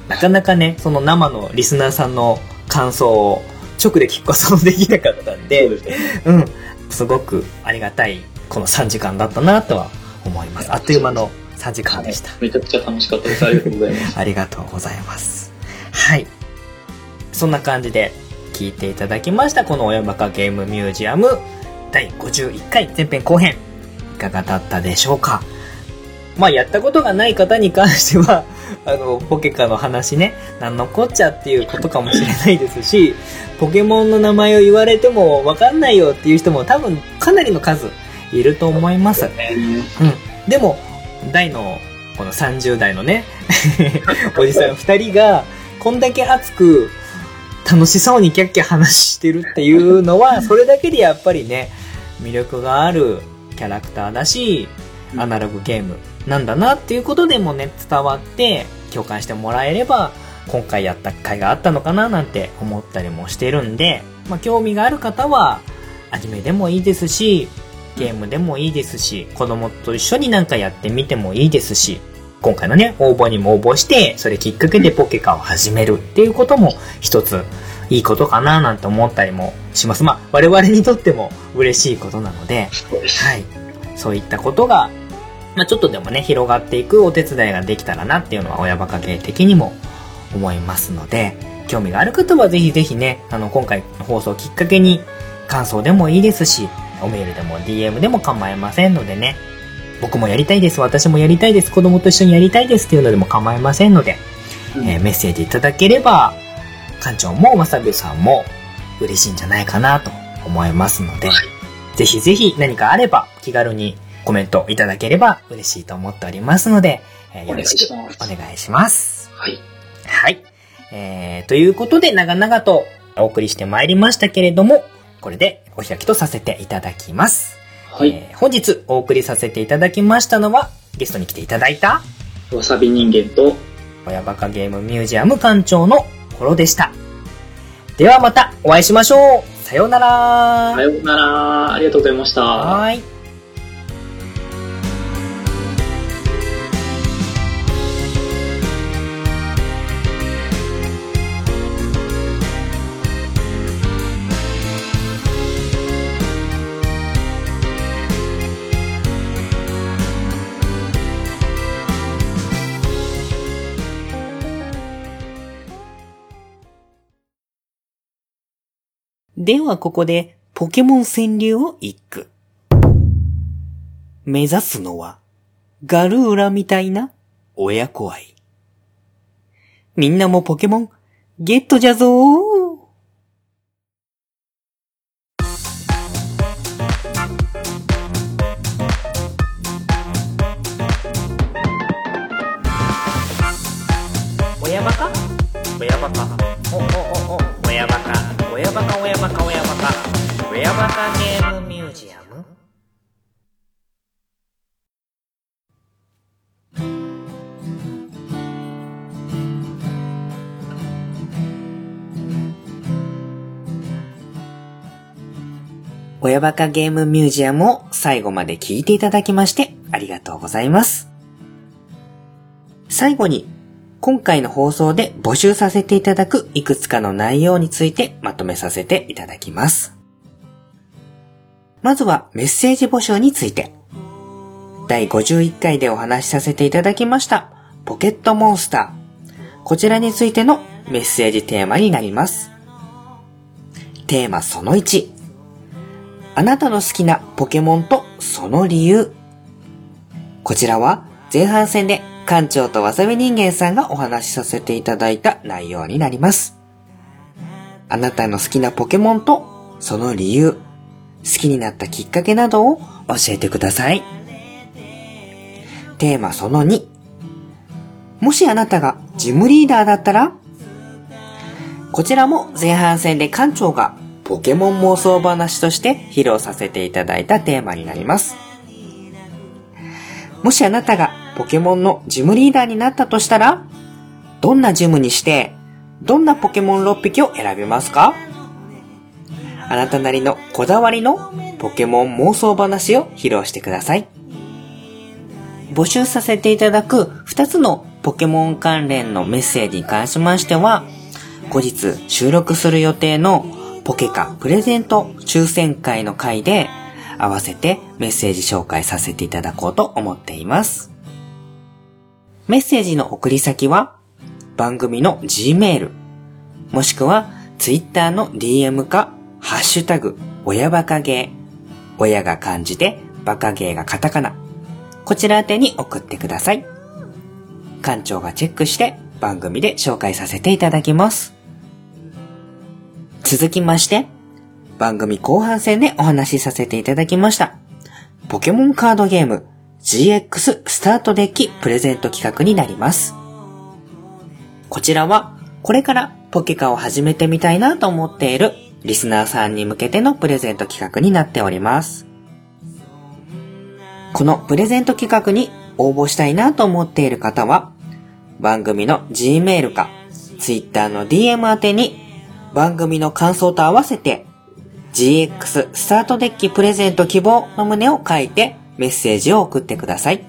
なかなかね、その生のリスナーさんの感想を直で聞くこともできなかったんそうで、ね。うん、すごくありがたいこの3時間だったなとは思います。あっという間の3時間でした。めちゃくちゃ楽しかったです。ありがとうございます。ありがとうございます。はい。そんな感じで聞いていただきました、この親バカゲームミュージアム第51回前編後編。いかがだったでしょうか？まあ、やったことがない方に関しては、あの、ポケカの話ね、なんのこっちゃっていうことかもしれないですし、ポケモンの名前を言われてもわかんないよっていう人も多分かなりの数いると思います。うん。でも、大の、この30代のね、おじさん2人が、こんだけ熱く、楽しそうにキャッキャ話してるっていうのは、それだけでやっぱりね、魅力があるキャラクターだし、アナログゲームなんだなっていうことでもね、伝わって、共感してもらえれば、今回やった回があったのかななんて思ったりもしてるんで、まあ、興味がある方は、アニメでもいいですし、ゲームでもいいですし、子供と一緒になんかやってみてもいいですし、今回のね、応募にも応募して、それきっかけでポケカを始めるっていうことも一ついいことかななんて思ったりもします。まあ、我々にとっても嬉しいことなので。はい。そういったことが、まあちょっとでもね、広がっていくお手伝いができたらなっていうのは親バカ芸的にも思いますので、興味がある方はぜひぜひね、あの、今回の放送をきっかけに感想でもいいですし、おメールでも DM でも構いませんのでね、僕もやりたいです、私もやりたいです、子供と一緒にやりたいですっていうのでも構いませんので、えーメッセージいただければ、館長もわさびさんも嬉しいんじゃないかなと思いますので、ぜひぜひ何かあれば気軽にコメントいただければ嬉しいと思っておりますので、えーよろしくお願いしますお願いします。はい。はい。えー、ということで長々とお送りしてまいりましたけれども、これでお開きとさせていただきます。はい。えー本日お送りさせていただきましたのは、ゲストに来ていただいた、わさび人間と、親バカゲームミュージアム館長のコロでした。ではまたお会いしましょう。さようなら。さようなら。ありがとうございました。はーい。ではここでポケモン川柳を一句。目指すのはガルーラみたいな親子愛。みんなもポケモンゲットじゃぞー。親バカゲームミュージアムを最後まで聞いていただきましてありがとうございます。最後に今回の放送で募集させていただくいくつかの内容についてまとめさせていただきます。まずはメッセージ募集について。第51回でお話しさせていただきましたポケットモンスター。こちらについてのメッセージテーマになります。テーマその1。あなたの好きなポケモンとその理由。こちらは前半戦で館長とわさび人間さんがお話しさせていただいた内容になります。あなたの好きなポケモンとその理由、好きになったきっかけなどを教えてください。テーマその2。もしあなたがジムリーダーだったら？こちらも前半戦で館長がポケモン妄想話として披露させていただいたテーマになります。もしあなたがポケモンのジムリーダーになったとしたら、どんなジムにして、どんなポケモン6匹を選びますか？あなたなりのこだわりのポケモン妄想話を披露してください。募集させていただく2つのポケモン関連のメッセージに関しましては、後日収録する予定のポケカプレゼント抽選会の回で合わせてメッセージ紹介させていただこうと思っています。メッセージの送り先は番組の Gmail、もしくは Twitter の DM か、ハッシュタグ、親バカゲー、親が漢字で、バカゲーがカタカナ、こちら宛てに送ってください。館長がチェックして番組で紹介させていただきます。続きまして、番組後半戦でお話しさせていただきました。ポケモンカードゲーム GX スタートデッキプレゼント企画になります。こちらは、これからポケカを始めてみたいなと思っているリスナーさんに向けてのプレゼント企画になっております。このプレゼント企画に応募したいなと思っている方は、番組の Gmail か Twitter の DM 宛てに番組の感想と合わせて GX スタートデッキプレゼント希望の旨を書いてメッセージを送ってください。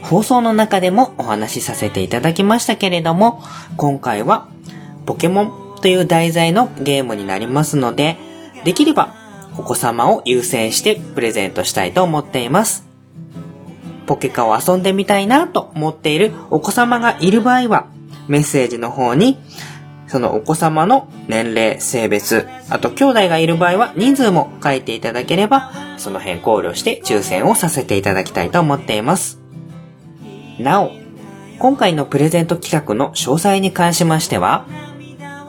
放送の中でもお話しさせていただきましたけれども、今回はポケモンという題材のゲームになりますので、できればお子様を優先してプレゼントしたいと思っています。ポケカを遊んでみたいなと思っているお子様がいる場合は、メッセージの方に、そのお子様の年齢、性別、あと兄弟がいる場合は人数も書いていただければ、その辺考慮して抽選をさせていただきたいと思っています。なお、今回のプレゼント企画の詳細に関しましては、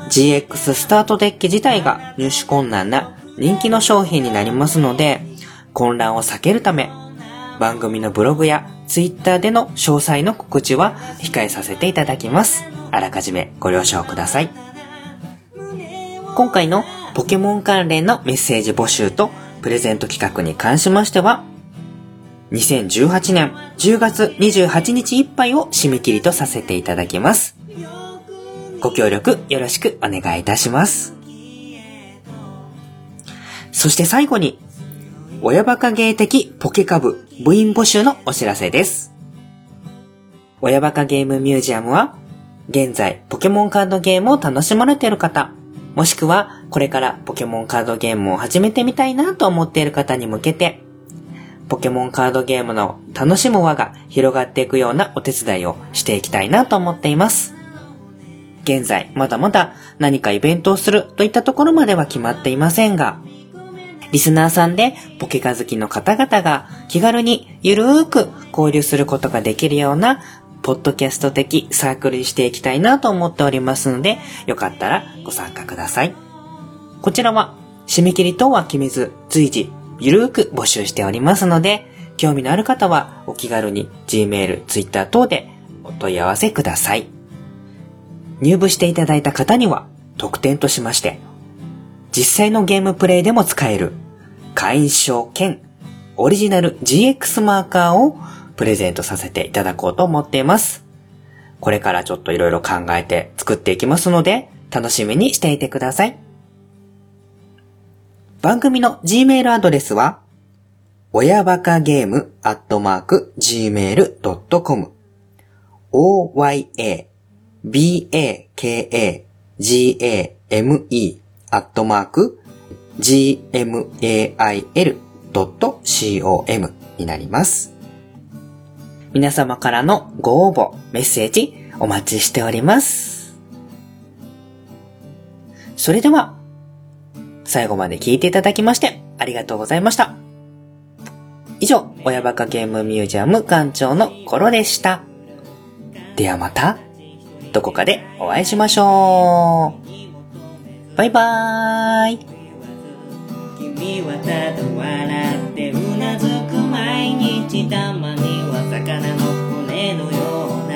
GX スタートデッキ自体が入手困難な人気の商品になりますので、混乱を避けるため、番組のブログやツイッターでの詳細の告知は控えさせていただきます。あらかじめご了承ください。今回のポケモン関連のメッセージ募集とプレゼント企画に関しましては、2018年10月28日いっぱいを締め切りとさせていただきます。ご協力よろしくお願いいたします。そして最後に、親バカ芸的ポケカブ部員募集のお知らせです。親バカゲームミュージアムは、現在ポケモンカードゲームを楽しまれている方、もしくはこれからポケモンカードゲームを始めてみたいなと思っている方に向けて、ポケモンカードゲームの楽しむ輪が広がっていくようなお手伝いをしていきたいなと思っています。現在、まだまだ何かイベントをするといったところまでは決まっていませんが、リスナーさんでポケカ好きの方々が気軽にゆるーく交流することができるようなポッドキャスト的サークルにしていきたいなと思っておりますので、よかったらご参加ください。こちらは締め切り等は決めず随時ゆるーく募集しておりますので、興味のある方はお気軽に Gmail、Twitter 等でお問い合わせください。入部していただいた方には特典としまして、実際のゲームプレイでも使える会員証兼オリジナル GX マーカーをプレゼントさせていただこうと思っています。これからちょっといろいろ考えて作っていきますので、楽しみにしていてください。番組の Gmail アドレスは、親バカゲームアットマーク gmail.com oya baka game アットマーク gmail.com になります。皆様からのご応募、メッセージお待ちしております。それでは、最後まで聞いていただきましてありがとうございました。以上、親バカゲームミュージアム館長のコロでした。ではまた、どこかでお会いしましょう。バイバーイ。君はただ笑ってうなずく毎日。たまには魚の骨のよう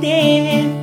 て